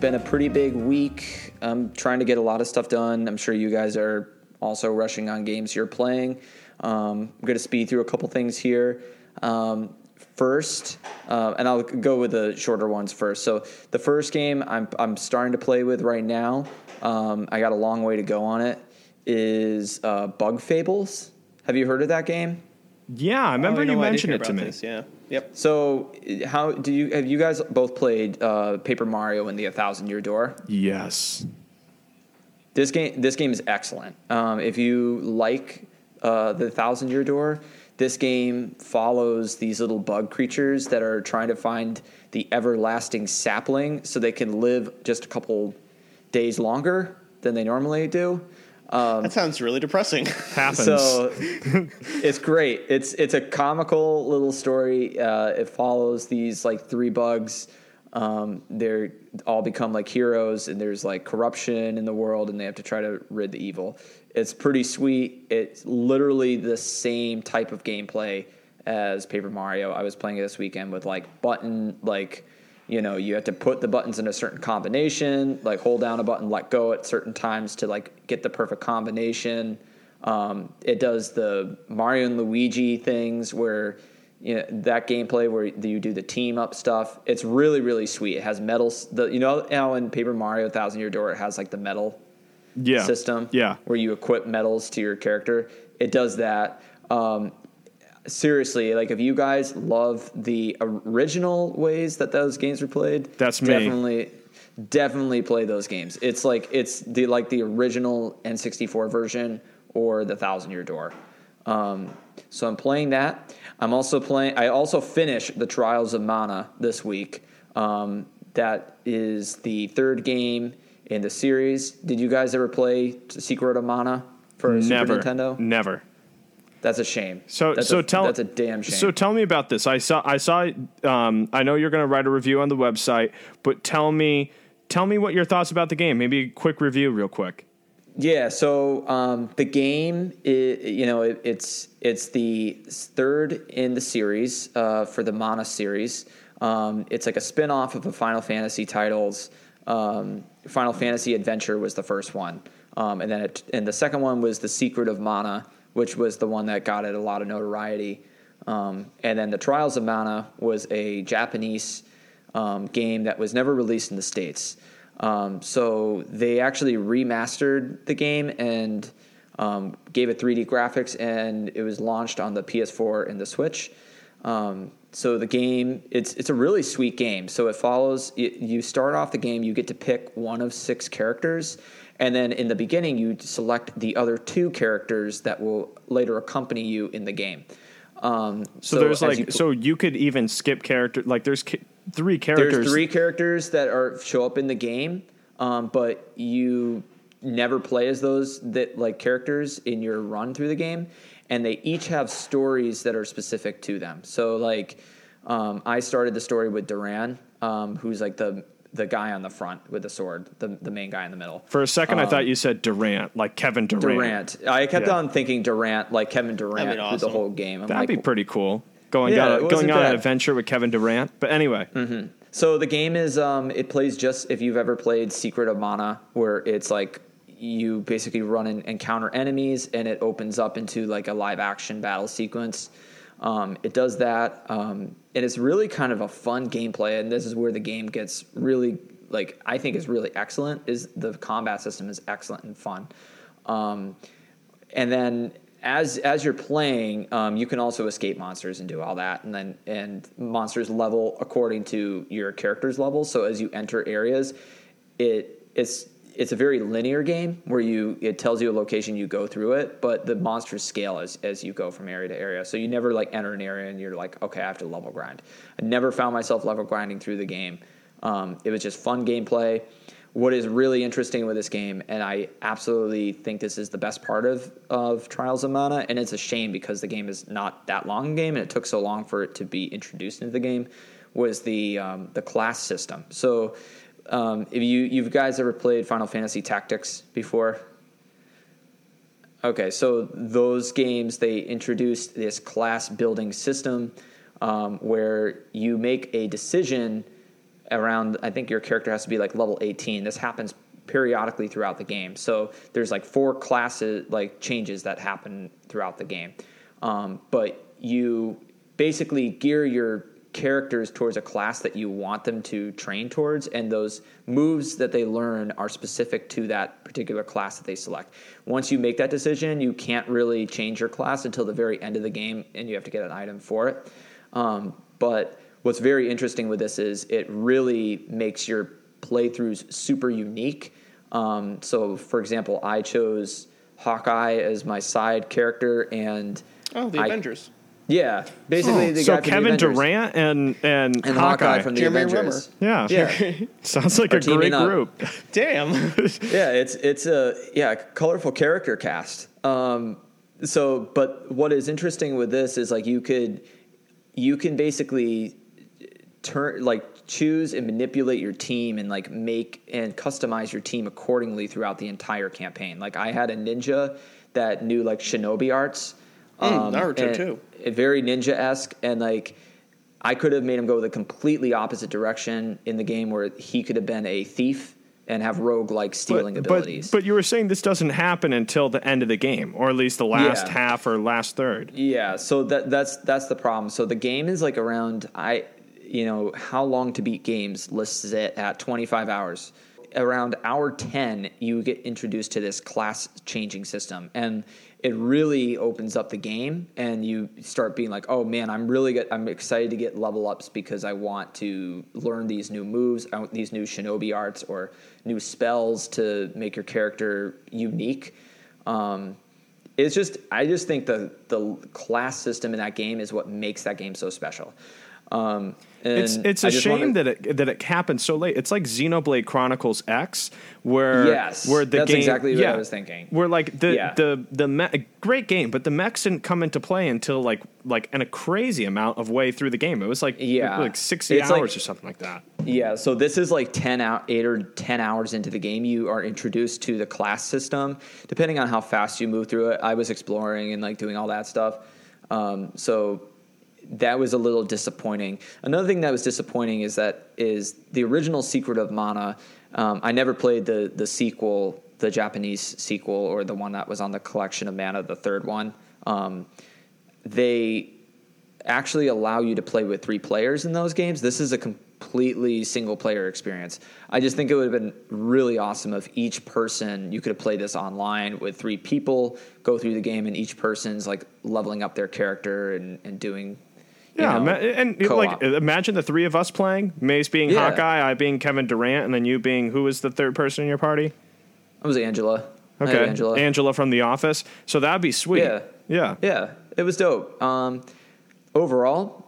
Speaker 4: Been a pretty big week. I'm trying to get a lot of stuff done. I'm sure you guys are also rushing on games you're playing. Um, I'm going to speed through a couple things here. Um, first, uh, and I'll go with the shorter ones first. So the first game I'm I'm starting to play with right now. Um, I got a long way to go on it. Is uh, Bug Fables? Have you heard of that game?
Speaker 1: Yeah, I remember
Speaker 5: Oh,
Speaker 1: you
Speaker 5: know, I did
Speaker 1: mentioned it to me.
Speaker 5: this, Yeah. Yep.
Speaker 4: So how do you have you guys both played uh, Paper Mario and the A Thousand Year Door?
Speaker 1: Yes.
Speaker 4: This game, this game is excellent. Um, if you like uh, the Thousand Year Door, this game follows these little bug creatures that are trying to find the everlasting sapling, so they can live just a couple days longer than they normally do.
Speaker 5: That sounds really depressing.
Speaker 1: Happens.
Speaker 4: So it's great. It's it's a comical little story. Uh, it follows these like three bugs. Um, they're all become like heroes, and there's like corruption in the world, and they have to try to rid the evil. It's pretty sweet. It's literally the same type of gameplay as Paper Mario. I was playing it this weekend with like button like you know you have to put the buttons in a certain combination like hold down a button let go at certain times to like get the perfect combination um, it does the mario and luigi things where you know that gameplay where you do the team up stuff it's really really sweet it has medals the you know how in paper mario thousand year door it has like the medal
Speaker 1: yeah.
Speaker 4: system
Speaker 1: Yeah.
Speaker 4: where you equip medals to your character it does that um, seriously like if you guys love the original ways that those games were played
Speaker 1: That's me.
Speaker 4: definitely definitely play those games it's like it's the like the original n64 version or the thousand year door um, so i'm playing that i'm also playing i also finished the trials of mana this week um, that is the third game in the series did you guys ever play secret of mana for
Speaker 1: Never.
Speaker 4: super nintendo
Speaker 1: Never.
Speaker 4: That's a shame.
Speaker 1: So
Speaker 4: that's
Speaker 1: so
Speaker 4: a,
Speaker 1: tell
Speaker 4: that's a damn shame.
Speaker 1: So tell me about this. I saw I saw um, I know you're going to write a review on the website, but tell me tell me what your thoughts about the game. Maybe a quick review real quick.
Speaker 4: yeah. So um, the game, i you know, it, it's it's the third in the series uh, for the Mana series. Um, it's like a spin off of the Final Fantasy titles. Um, Final Fantasy Adventure was the first one, um, and then it, and the second one was the Secret of Mana, which was the one that got it a lot of notoriety. Um, and then the Trials of Mana was a Japanese um, game that was never released in the states. Um, so they actually remastered the game and um, gave it 3D graphics, and it was launched on the PS4 and the Switch. Um, so the game, it's it's a really sweet game. So it follows. You, you start off the game, you get to pick one of six characters, and then in the beginning, you select the other two characters that will later accompany you in the game. Um,
Speaker 1: So, there's like
Speaker 4: you
Speaker 1: so you could even skip character like there's ca- three characters.
Speaker 4: there's three characters that are show up in the game, um, but you never play as those that like characters in your run through the game, and they each have stories that are specific to them. So like, um, I started the story with Duran, um, who's like the the guy on the front with the sword, the the main guy in the middle.
Speaker 1: For a second, I thought you said Durant, like Kevin Durant.
Speaker 4: Um, Durant. I kept
Speaker 1: Yeah.
Speaker 4: on thinking Durant, like Kevin Durant,
Speaker 5: That'd
Speaker 4: through the whole game. I'm
Speaker 1: That'd
Speaker 4: like,
Speaker 1: be pretty cool. Going
Speaker 4: Yeah,
Speaker 1: on going
Speaker 4: wasn't
Speaker 1: on an adventure with Kevin Durant. But anyway,
Speaker 4: So the game is um, it plays just if you've ever played Secret of Mana, where it's like you basically run and encounter enemies, and it opens up into like a live action battle sequence. Um, it does that, um, and it's really kind of a fun gameplay. And this is where the game gets really like I think is really excellent. Is the combat system is excellent and fun. Um, and then as as you're playing, um, you can also escape monsters and do all that, and then and monsters level according to your character's level. So as you enter areas, it it's it's a very linear game where you it tells you a location, you go through it, but the monsters scale as as you go from area to area. So you never like enter an area and you're like, okay, I have to level grind. I never found myself level grinding through the game. Um, it was just fun gameplay what is really interesting with this game, and I absolutely think this is the best part of, of Trials of Mana, and it's a shame because the game is not that long a game, and it took so long for it to be introduced into the game, was the um, the class system. So, um, if you you guys ever played Final Fantasy Tactics before? Okay, so those games they introduced this class building system um, where you make a decision around. I think your character has to be like level eighteen. This happens periodically throughout the game. So there's like four classes like changes that happen throughout the game. Um, but you basically gear your characters towards a class that you want them to train towards and those moves that they learn are specific to that particular class that they select. Once you make that decision you can't really change your class until the very end of the game and you have to get an item for it. Um, but what's very interesting with this is it really makes your playthroughs super unique. Um, so for example i chose hawkeye as my side character and
Speaker 5: Oh, the
Speaker 4: I-
Speaker 5: Avengers.
Speaker 4: Yeah basically the
Speaker 1: Oh, so
Speaker 4: guy from the
Speaker 1: Kevin
Speaker 4: Avengers.
Speaker 1: Durant and and,
Speaker 4: and Hawkeye,
Speaker 1: Hawkeye.
Speaker 4: from the
Speaker 5: Jeremy
Speaker 4: Avengers.
Speaker 1: yeah,
Speaker 4: Yeah,
Speaker 1: sounds like
Speaker 4: Are
Speaker 1: a great
Speaker 4: teaming up.
Speaker 1: group.
Speaker 5: Damn.
Speaker 4: yeah, it's it's a yeah colorful character cast. Um, so, but what is interesting with this is like you could you can basically turn like choose and manipulate your team and like make and customize your team accordingly throughout the entire campaign. Like I had a ninja that knew like shinobi arts.
Speaker 5: Mm, Naruto
Speaker 4: and-
Speaker 5: too.
Speaker 4: uh, very ninja esque and like I could have made him go the completely opposite direction in the game where he could have been a thief and have rogue like stealing
Speaker 1: but,
Speaker 4: abilities.
Speaker 1: But, but you were saying this doesn't happen until the end of the game, or at least the last
Speaker 4: Yeah.
Speaker 1: half or last third.
Speaker 4: yeah, so that that's that's the problem. So the game is like around I you know, how long to beat games lists it at 25 hours. Around hour 10, you get introduced to this class changing system and it really opens up the game and you start being like, "Oh man, I'm really good. I'm excited to get level ups because I want to learn these new moves, I want these new shinobi arts or new spells to make your character unique." Um, it's just I just think the the class system in that game is what makes that game so special. Um,
Speaker 1: It's it's
Speaker 4: a
Speaker 1: shame that it that it happened so late. It's like Xenoblade Chronicles X, where
Speaker 4: Yes,
Speaker 1: where the
Speaker 4: that's
Speaker 1: game
Speaker 4: exactly what I
Speaker 1: yeah,
Speaker 4: was thinking.
Speaker 1: Where like the
Speaker 4: Yeah.
Speaker 1: the the me- great game, but the mechs didn't come into play until like like in a crazy amount of way through the game. It was like
Speaker 4: Yeah.
Speaker 1: like sixty
Speaker 4: It's
Speaker 1: hours
Speaker 4: like-
Speaker 1: or something like that.
Speaker 4: Yeah, so this is like 10 out 8 or 10 hours into the game you are introduced to the class system depending on how fast you move through it. I was exploring and like doing all that stuff. Um, so that was a little disappointing. Another thing that was disappointing is that is the original Secret of Mana. Um, I never played the the sequel, the Japanese sequel, or the one that was on the Collection of Mana, the third one. Um, they actually allow you to play with three players in those games. This is a completely single player experience. I just think it would have been really awesome if each person you could have played this online with three people, go through the game, and each person's like leveling up their character and, and doing.
Speaker 1: Yeah,
Speaker 4: know,
Speaker 1: ma- and
Speaker 4: co-op.
Speaker 1: like imagine the three of us playing, Mace being
Speaker 4: Yeah.
Speaker 1: Hawkeye, I being Kevin Durant, and then you being who was the third person in your party?
Speaker 4: I was Angela.
Speaker 1: Okay,
Speaker 4: Angela.
Speaker 1: Angela from The Office. So that'd be sweet.
Speaker 4: Yeah.
Speaker 1: yeah.
Speaker 4: Yeah, it was dope. Um, overall,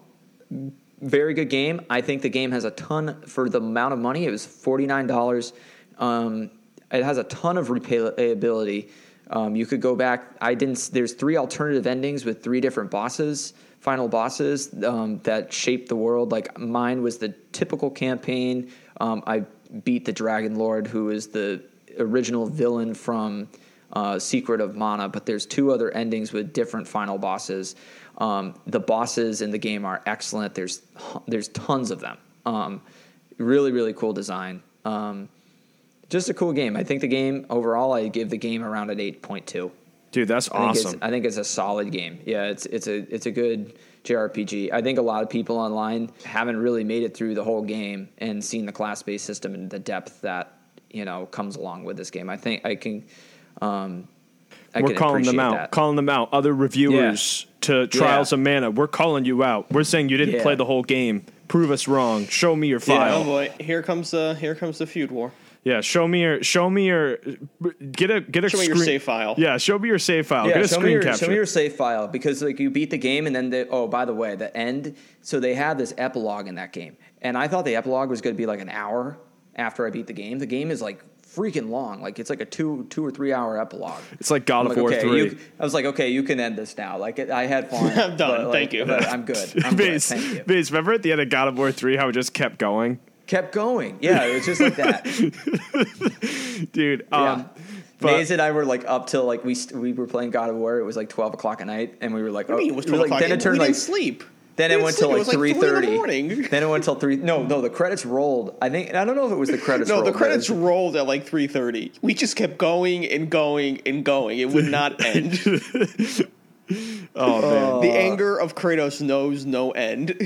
Speaker 4: very good game. I think the game has a ton for the amount of money. It was forty nine dollars. Um, it has a ton of replayability. Um, you could go back. I didn't. There's three alternative endings with three different bosses, final bosses um, that shape the world. Like mine was the typical campaign. Um, I beat the Dragon Lord, who is the original villain from uh, Secret of Mana, but there's two other endings with different final bosses. Um, the bosses in the game are excellent. There's there's tons of them. Um, really, really cool design. Um, just a cool game. I think the game overall, I give the game around an eight point two.
Speaker 1: Dude, that's
Speaker 4: I think
Speaker 1: awesome.
Speaker 4: It's, I think it's a solid game. Yeah, it's it's a it's a good JRPG. I think a lot of people online haven't really made it through the whole game and seen the class based system and the depth that you know comes along with this game. I think I can. Um, I
Speaker 1: We're
Speaker 4: can
Speaker 1: calling them out.
Speaker 4: that.
Speaker 1: Calling them out. Other reviewers to Trials
Speaker 4: Yeah.
Speaker 1: of Mana. We're calling you out. We're saying you didn't
Speaker 4: Yeah.
Speaker 1: play the whole game. Prove us wrong. Show me your
Speaker 5: Oh
Speaker 1: file.
Speaker 5: boy, here comes the here comes the feud war.
Speaker 1: Yeah, show me your show me your get a get a
Speaker 5: Show me your
Speaker 1: screen-
Speaker 5: save file.
Speaker 1: Yeah, show me your save file.
Speaker 4: Yeah,
Speaker 1: get a
Speaker 4: show
Speaker 1: screen
Speaker 4: me, your,
Speaker 1: capture.
Speaker 4: show me your save file because like you beat the game and then they, oh by the way the end so they had this epilogue in that game and I thought the epilogue was going to be like an hour after I beat the game. The game is like freaking long, like it's like a two two or three hour epilogue.
Speaker 1: it's like God
Speaker 4: I'm
Speaker 1: of
Speaker 4: like,
Speaker 1: War
Speaker 4: okay,
Speaker 1: three.
Speaker 4: you- I was like, okay, you can end this now. Like, it, I had fun.
Speaker 5: I'm done.
Speaker 4: but, like,
Speaker 5: Thank you.
Speaker 4: But I'm good. I'm good. Thank you.
Speaker 1: Base, remember at the end of God of War 3 how it just kept going?
Speaker 4: Kept going. Yeah, it was just like that.
Speaker 1: Dude,
Speaker 4: Yeah.
Speaker 1: um, but-
Speaker 4: Maze and I were like up till like we st- we were playing God of War. It was like twelve o'clock at night, and we were like,
Speaker 5: What
Speaker 4: oh,
Speaker 5: do you mean it was
Speaker 4: we were,
Speaker 5: 12
Speaker 4: like,
Speaker 5: o'clock?
Speaker 4: Then it turned
Speaker 5: we
Speaker 4: like
Speaker 5: didn't sleep.
Speaker 4: Then it went
Speaker 5: didn't
Speaker 4: till like
Speaker 5: It was
Speaker 4: three
Speaker 5: like three in the
Speaker 4: thirty.
Speaker 5: morning.
Speaker 4: Then it went till three. No, no, the credits rolled. I think I don't know if it was the credits.
Speaker 5: No,
Speaker 4: rolled,
Speaker 5: the credits
Speaker 4: was-
Speaker 5: rolled at like 3:30. We just kept going and going and going. It would not end.
Speaker 1: Oh man.
Speaker 5: the anger of Kratos knows no end.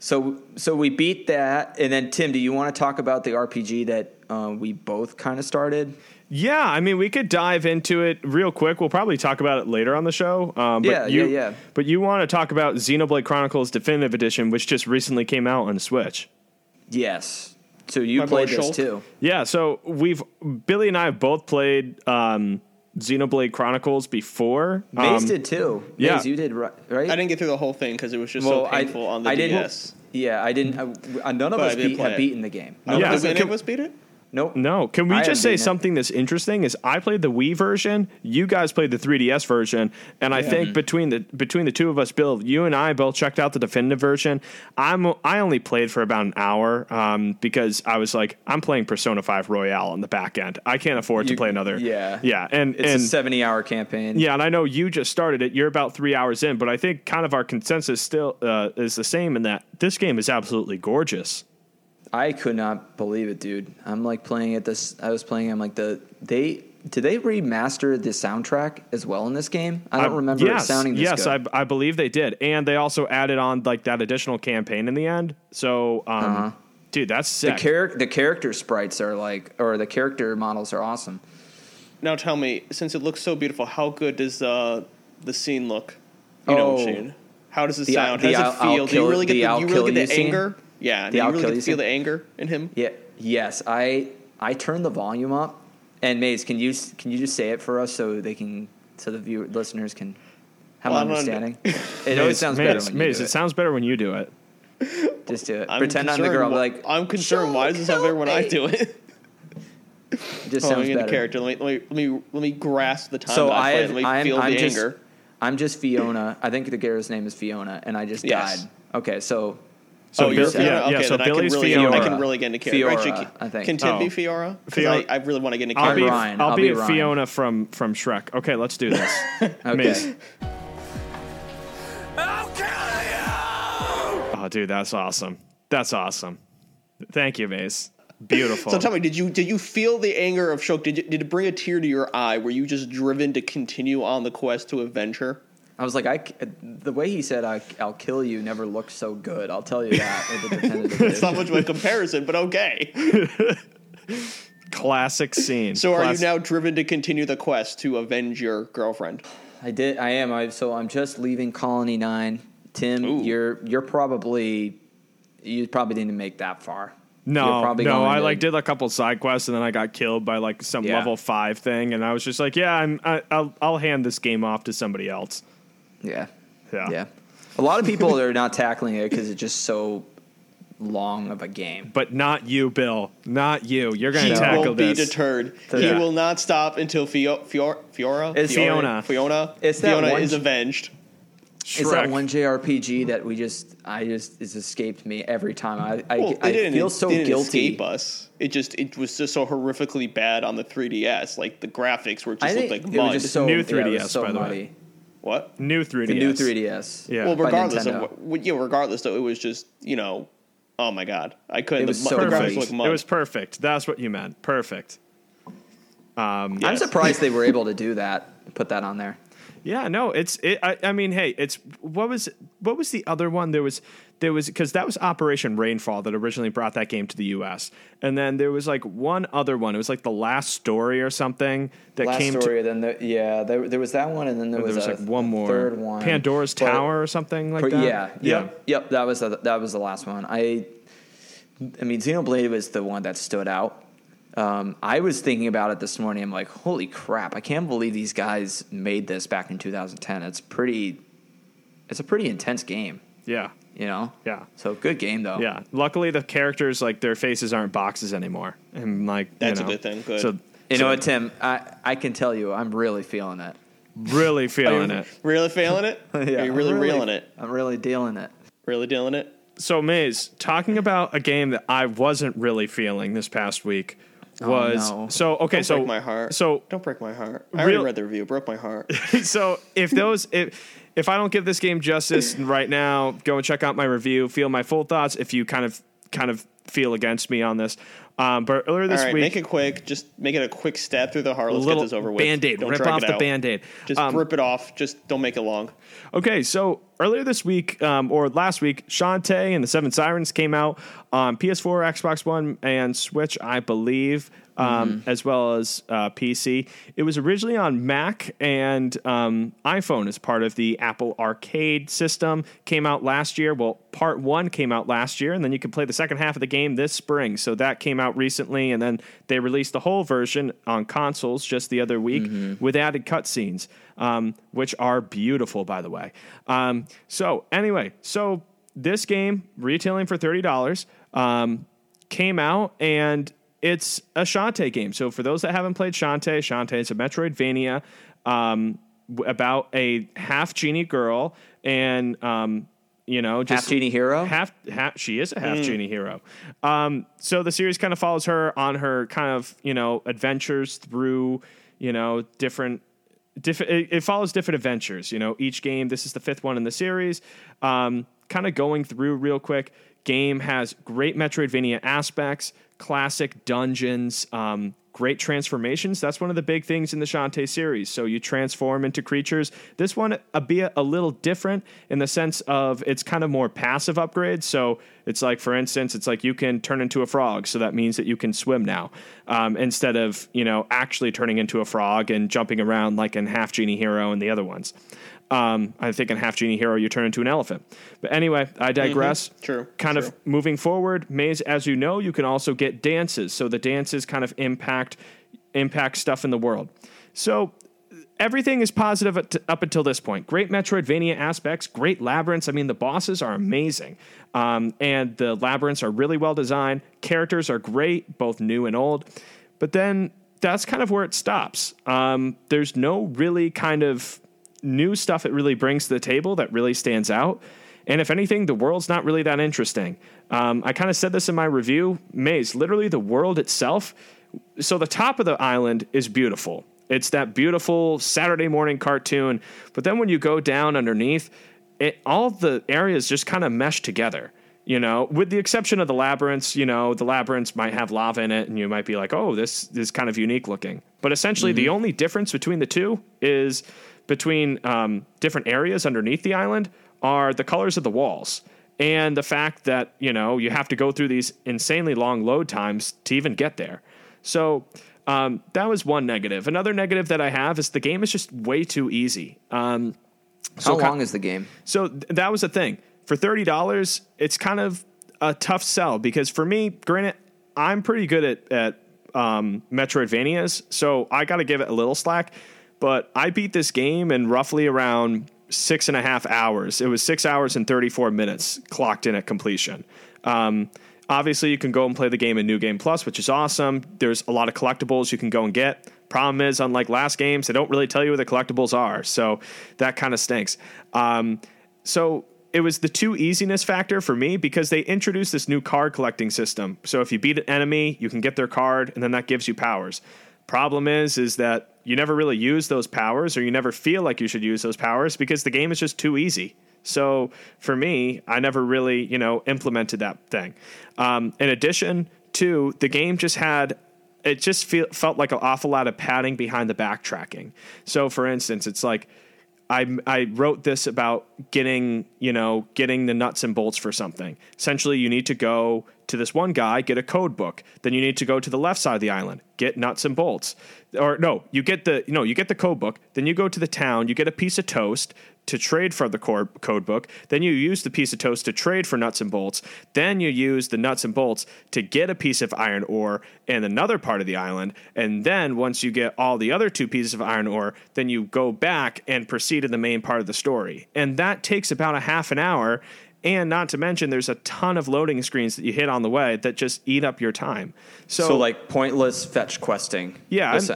Speaker 4: So so we beat that, and then Tim, do you want to talk about the RPG that uh, we both kind of started?
Speaker 1: Yeah, I mean, we could dive into it real quick. We'll probably talk about it later on the show. Um, but
Speaker 4: Yeah,
Speaker 1: you,
Speaker 4: yeah, yeah.
Speaker 1: But you want to talk about Xenoblade Chronicles Definitive Edition, which just recently came out on Switch.
Speaker 4: Yes. So you
Speaker 5: My
Speaker 4: played this
Speaker 5: Shulk.
Speaker 4: too.
Speaker 1: Yeah, so we've Billy and I have both played um, Xenoblade Chronicles before.
Speaker 4: Maze
Speaker 1: Um,
Speaker 4: did too.
Speaker 1: yeah.
Speaker 4: Maze, you did right.
Speaker 5: I didn't get through the whole thing because it was just so painful on the
Speaker 4: I didn't.
Speaker 5: DS.
Speaker 4: Yeah, I didn't. I, none of
Speaker 5: But
Speaker 4: us
Speaker 5: did
Speaker 4: beat, have
Speaker 5: it.
Speaker 4: beaten the game.
Speaker 5: I
Speaker 4: None
Speaker 1: Yeah,
Speaker 4: of us-
Speaker 1: so
Speaker 5: any of us beat it.
Speaker 4: Nope.
Speaker 1: No, can we
Speaker 4: I
Speaker 1: just say
Speaker 4: beaten it.
Speaker 1: something that's interesting? Is I played the Wii version, you guys played the 3DS version, and I think between the between the two of us, Bill, you and I both checked out the definitive version. I'm I only played for about an hour um, because I was like, I'm playing Persona 5 Royal on the back end. I can't afford to play another.
Speaker 4: yeah.
Speaker 1: yeah, and
Speaker 4: It's
Speaker 1: and
Speaker 4: a seventy-hour campaign.
Speaker 1: yeah, and I know you just started it. You're about three hours in, but I think kind of our consensus still uh, is the same in that this game is absolutely gorgeous.
Speaker 4: I could not believe it, dude. I'm like playing it. This I was playing. I'm like the they did they remaster the soundtrack as well in this game? I don't
Speaker 1: I-
Speaker 4: remember
Speaker 1: yes,
Speaker 4: it sounding this
Speaker 1: yes,
Speaker 4: good.
Speaker 1: I, I believe they did, and they also added on like that additional campaign in the end. So, um, dude, that's
Speaker 4: Uh-huh. the
Speaker 1: sick.
Speaker 4: char- the character sprites are like, or the character models are awesome.
Speaker 5: Now tell me, since it looks so beautiful, how good does uh, the scene look? You know,
Speaker 4: Oh.
Speaker 5: Shane. How does it
Speaker 4: The-
Speaker 5: sound?
Speaker 4: the
Speaker 5: How
Speaker 4: I'll-
Speaker 5: does it feel?
Speaker 4: I'll
Speaker 5: do you really get
Speaker 4: the
Speaker 5: the, you really get the
Speaker 4: scene?
Speaker 5: Anger? Yeah.
Speaker 4: The
Speaker 5: do you really
Speaker 4: kill
Speaker 5: get
Speaker 4: you
Speaker 5: to feel the anger in him?
Speaker 4: Yeah. Yes, I I turned the volume up. And Maze, can you can you just say it for us so they can so the viewer listeners can have
Speaker 5: Well,
Speaker 4: an
Speaker 5: I'm not-
Speaker 4: understanding? It always sounds
Speaker 1: Maze,
Speaker 4: better when you do
Speaker 1: it
Speaker 4: it.
Speaker 1: sounds better when you do it.
Speaker 4: Just do it.
Speaker 5: I'm
Speaker 4: Pretend I'm the
Speaker 5: concerned
Speaker 4: girl.
Speaker 5: wh-
Speaker 4: Like
Speaker 5: I'm concerned. Why does this sound better when I do it?
Speaker 4: It just
Speaker 5: Oh, let
Speaker 4: sounds
Speaker 5: me get
Speaker 4: better.
Speaker 5: the character. Let me, let me let me let me grasp the time.
Speaker 4: So
Speaker 5: that I
Speaker 4: I
Speaker 5: play.
Speaker 4: have,
Speaker 5: Let me
Speaker 4: I'm,
Speaker 5: feel
Speaker 4: I'm
Speaker 5: the
Speaker 4: just,
Speaker 5: anger.
Speaker 4: I'm just Fiona. I think the girl's name is Fiona, and I just
Speaker 5: Yes.
Speaker 4: died. Okay, so
Speaker 1: So
Speaker 5: oh, you're
Speaker 1: Bill-
Speaker 5: Fiona.
Speaker 1: yeah,
Speaker 5: okay,
Speaker 1: yeah, so
Speaker 5: then I can
Speaker 1: Billy's
Speaker 5: really,
Speaker 1: Fiona.
Speaker 5: I can really get into character.
Speaker 4: Fiora,
Speaker 5: Actually,
Speaker 4: I think.
Speaker 5: Can Tim
Speaker 1: Oh.
Speaker 5: be Fiora? Because
Speaker 1: Fiona-
Speaker 5: I, I really want to get into
Speaker 1: I'll
Speaker 5: character.
Speaker 1: be,
Speaker 4: Ryan.
Speaker 1: I'll
Speaker 4: I'll
Speaker 1: be,
Speaker 4: be Ryan.
Speaker 1: Fiona from from Shrek. Okay, let's do this.
Speaker 4: okay.
Speaker 1: Maze. Oh, dude, that's awesome. That's awesome. Thank you, Maze. Beautiful.
Speaker 5: So tell me, did you did you feel the anger of Shulk? Did you, did it bring a tear to your eye? Were you just driven to continue on the quest to avenge her?
Speaker 4: I was like, I c- the way he said I, "I'll kill you" never looked so good. I'll tell you that. with the definitive
Speaker 5: It's not much of a comparison, but okay.
Speaker 1: Classic scene.
Speaker 5: So are you now driven to continue the quest to avenge your girlfriend?
Speaker 4: I did. I am. I so I'm just leaving Colony Nine. Tim,
Speaker 5: Ooh.
Speaker 4: you're you're probably you probably didn't make that far.
Speaker 1: No,
Speaker 4: probably
Speaker 1: no, I
Speaker 4: to-
Speaker 1: like did a couple side quests and then I got killed by like some
Speaker 4: Yeah.
Speaker 1: level five thing, and I was just like, yeah, I'm, I, I'll, I'll hand this game off to somebody else.
Speaker 4: Yeah.
Speaker 1: Yeah,
Speaker 4: Yeah. A lot of people are not tackling it because it's just so long of a game.
Speaker 1: But not you, Bill. Not you. You're gonna
Speaker 5: He
Speaker 1: tackle
Speaker 5: won't be
Speaker 1: this.
Speaker 5: deterred.
Speaker 4: Yeah.
Speaker 5: He will not stop until Fio, Fior, Fiora,
Speaker 4: It's
Speaker 1: Fiona.
Speaker 5: Fiona,
Speaker 4: It's that
Speaker 5: Fiona
Speaker 4: one-
Speaker 5: is avenged.
Speaker 4: Is that one JRPG that we just I just it's escaped me every time. I I,
Speaker 5: Well,
Speaker 4: I
Speaker 5: it didn't,
Speaker 4: feel
Speaker 5: it
Speaker 4: so
Speaker 5: didn't
Speaker 4: guilty.
Speaker 5: escape us. It just it was just so horrifically bad on the 3DS. Like the graphics were just looked like
Speaker 4: it
Speaker 5: mud.
Speaker 4: was just so
Speaker 1: New
Speaker 4: yeah, it
Speaker 1: 3DS,
Speaker 4: was so
Speaker 1: by the way.
Speaker 4: Muddy.
Speaker 5: what?
Speaker 1: New 3DS.
Speaker 4: The new 3DS.
Speaker 1: Yeah.
Speaker 5: Well, regardless of what, what- yeah, regardless though, it was just you know, oh my god, I couldn't.
Speaker 4: It was
Speaker 5: the,
Speaker 4: so
Speaker 5: mu- the graphics look mud.
Speaker 1: It was perfect. That's what you meant. Perfect.
Speaker 4: Um,
Speaker 5: I'm
Speaker 4: surprised they were able to do that. Put that on there.
Speaker 1: Yeah, no, it's it. I, I mean, hey, it's what was what was the other one? There was there was because that was Operation Rainfall that originally brought that game to the U.S. And then there was like one other one. It was like the last story or something that
Speaker 4: Last
Speaker 1: came
Speaker 4: story, then the, yeah, there, there was that one, and then there
Speaker 1: to. There
Speaker 4: was,
Speaker 1: was
Speaker 4: a,
Speaker 1: like one more
Speaker 4: third one,
Speaker 1: Pandora's
Speaker 4: But-
Speaker 1: Tower or something like
Speaker 4: but
Speaker 1: that.
Speaker 4: yeah, yep, yep. That was the, that was the last one. I, I mean, Xenoblade was the one that stood out. Um, I was thinking about it this morning. I'm like, holy crap! I can't believe these guys made this back in 2010. It's pretty. It's a pretty intense game,
Speaker 1: yeah,
Speaker 4: you know.
Speaker 1: yeah.
Speaker 4: So good game though.
Speaker 1: Yeah. Luckily, the characters like their faces aren't boxes anymore, and like
Speaker 5: That's a
Speaker 1: you know,
Speaker 5: good thing. Good.
Speaker 1: So
Speaker 4: You
Speaker 1: so
Speaker 4: know what, Tim? I I can tell you, I'm really feeling it.
Speaker 1: really feeling it.
Speaker 5: Really feeling it? Are you
Speaker 4: I'm
Speaker 5: really, reeling it?
Speaker 4: I'm really dealing it.
Speaker 5: Really dealing it?
Speaker 1: So, Maze, talking about a game that I wasn't really feeling this past week oh, was
Speaker 4: no.
Speaker 1: so okay.
Speaker 5: Don't
Speaker 1: so
Speaker 5: break my heart.
Speaker 1: So
Speaker 5: don't break my heart. I already read the review. Broke my heart.
Speaker 1: so if those if if I don't give this game justice right now, go and check out my review. Feel my full thoughts. If you kind of kind of feel against me on this, um, but earlier this
Speaker 5: right,
Speaker 1: week,
Speaker 5: make it quick. Just make it a quick stab through the heart. Let's get this over with.
Speaker 1: band-aid,
Speaker 5: Don't
Speaker 1: rip off the
Speaker 5: out.
Speaker 1: band-aid.
Speaker 5: Just
Speaker 1: Um,
Speaker 5: rip it off. Just don't make it long.
Speaker 1: Okay, so earlier this week, um, or last week, Shantae and the Seven Sirens came out on PS4, Xbox One, and Switch, I believe, um, as well as uh, PC. It was originally on Mac and um, iPhone as part of the Apple Arcade system. Came out last year. Well, part one came out last year, and then you can play the second half of the game this spring. So that came out recently, and then they released the whole version on consoles just the other week with added cutscenes um, which are beautiful, by the way. Um, so, anyway, so this game, retailing for $30, um, came out and it's a Shantae game. So, for those that haven't played Shantae, Shantae is a Metroidvania um, about a half genie girl and. Um, you know, just
Speaker 4: Half genie hero?
Speaker 1: Half, half she is a half genie hero. Um, so the series kind of follows her on her kind of you know adventures through you know different diff- it, it follows different adventures. You know, each game. This is the fifth one in the series. Um, kind of going through real quick. Game has great Metroidvania aspects, classic dungeons, um, great transformations. That's one of the big things in the Shantae series. So you transform into creatures. This one a bit a little different in the sense of it's kind of more passive upgrades. So it's like, for instance, it's like you can turn into a frog, so that means that you can swim now, um, instead of you know actually turning into a frog and jumping around like in Half Genie Hero and the other ones. Um, I think in Half Genie Hero you turn into an elephant. But anyway, I digress.
Speaker 5: True,
Speaker 1: Kind
Speaker 5: true.
Speaker 1: of moving forward, Maze, as you know, you can also get dances. So the dances kind of impact impact stuff in the world. So everything is positive up until this point. Great Metroidvania aspects, great labyrinths. I mean, the bosses are amazing, um, and the labyrinths are really well designed. Characters are great, both new and old. But then that's kind of where it stops. Um, there's no really kind of new stuff it really brings to the table that really stands out. And if anything, the world's not really that interesting. Um, I kind of said this in my review. Maze, literally, the world itself. So the top of the island is beautiful. It's that beautiful Saturday morning cartoon. But then when you go down underneath, it, all the areas just kind of mesh together. You know, with the exception of the labyrinths, you know, the labyrinths might have lava in it, and you might be like, oh, this, this is kind of unique looking. But essentially, the only difference between the two is between um, different areas underneath the island are the colors of the walls and the fact that you know you have to go through these insanely long load times to even get there. So um, that was one negative. Another negative that I have is the game is just way too easy. Um,
Speaker 4: How
Speaker 1: ki-
Speaker 4: long is the game?
Speaker 1: so th- that was the thing. For thirty dollars, it's kind of a tough sell because for me, granted, I'm pretty good at at um, Metroidvanias, so I got to give it a little slack. But I beat this game in roughly around six and a half hours. It was six hours and thirty four minutes clocked in at completion. Um, obviously, you can go and play the game in New Game Plus, which is awesome. There's a lot of collectibles you can go and get. Problem is, unlike last games, they don't really tell you where the collectibles are, so that kind of stinks. Um, so it was the two easiness factor for me because they introduced this new card collecting system. So if you beat an enemy, you can get their card, and then that gives you powers. Problem is, is that you never really use those powers, or you never feel like you should use those powers because the game is just too easy. So for me, I never really, you know, implemented that thing. Um, in addition to the game, just had it just feel, felt like an awful lot of padding behind the backtracking. So for instance, it's like I, I wrote this about getting you know getting the nuts and bolts for something. Essentially, you need to go to this one guy, get a code book. Then you need to go to the left side of the island, get nuts and bolts. Or no, you get the no, you get the code book. Then you go to the town, you get a piece of toast to trade for the code book. Then you use the piece of toast to trade for nuts and bolts. Then you use the nuts and bolts to get a piece of iron ore in another part of the island. And then once you get all the other two pieces of iron ore, then you go back and proceed in the main part of the story. And that takes about a half an hour. And not to mention, there's a ton of loading screens that you hit on the way that just eat up your time. So,
Speaker 4: So, like pointless fetch questing.
Speaker 1: yeah,
Speaker 4: es-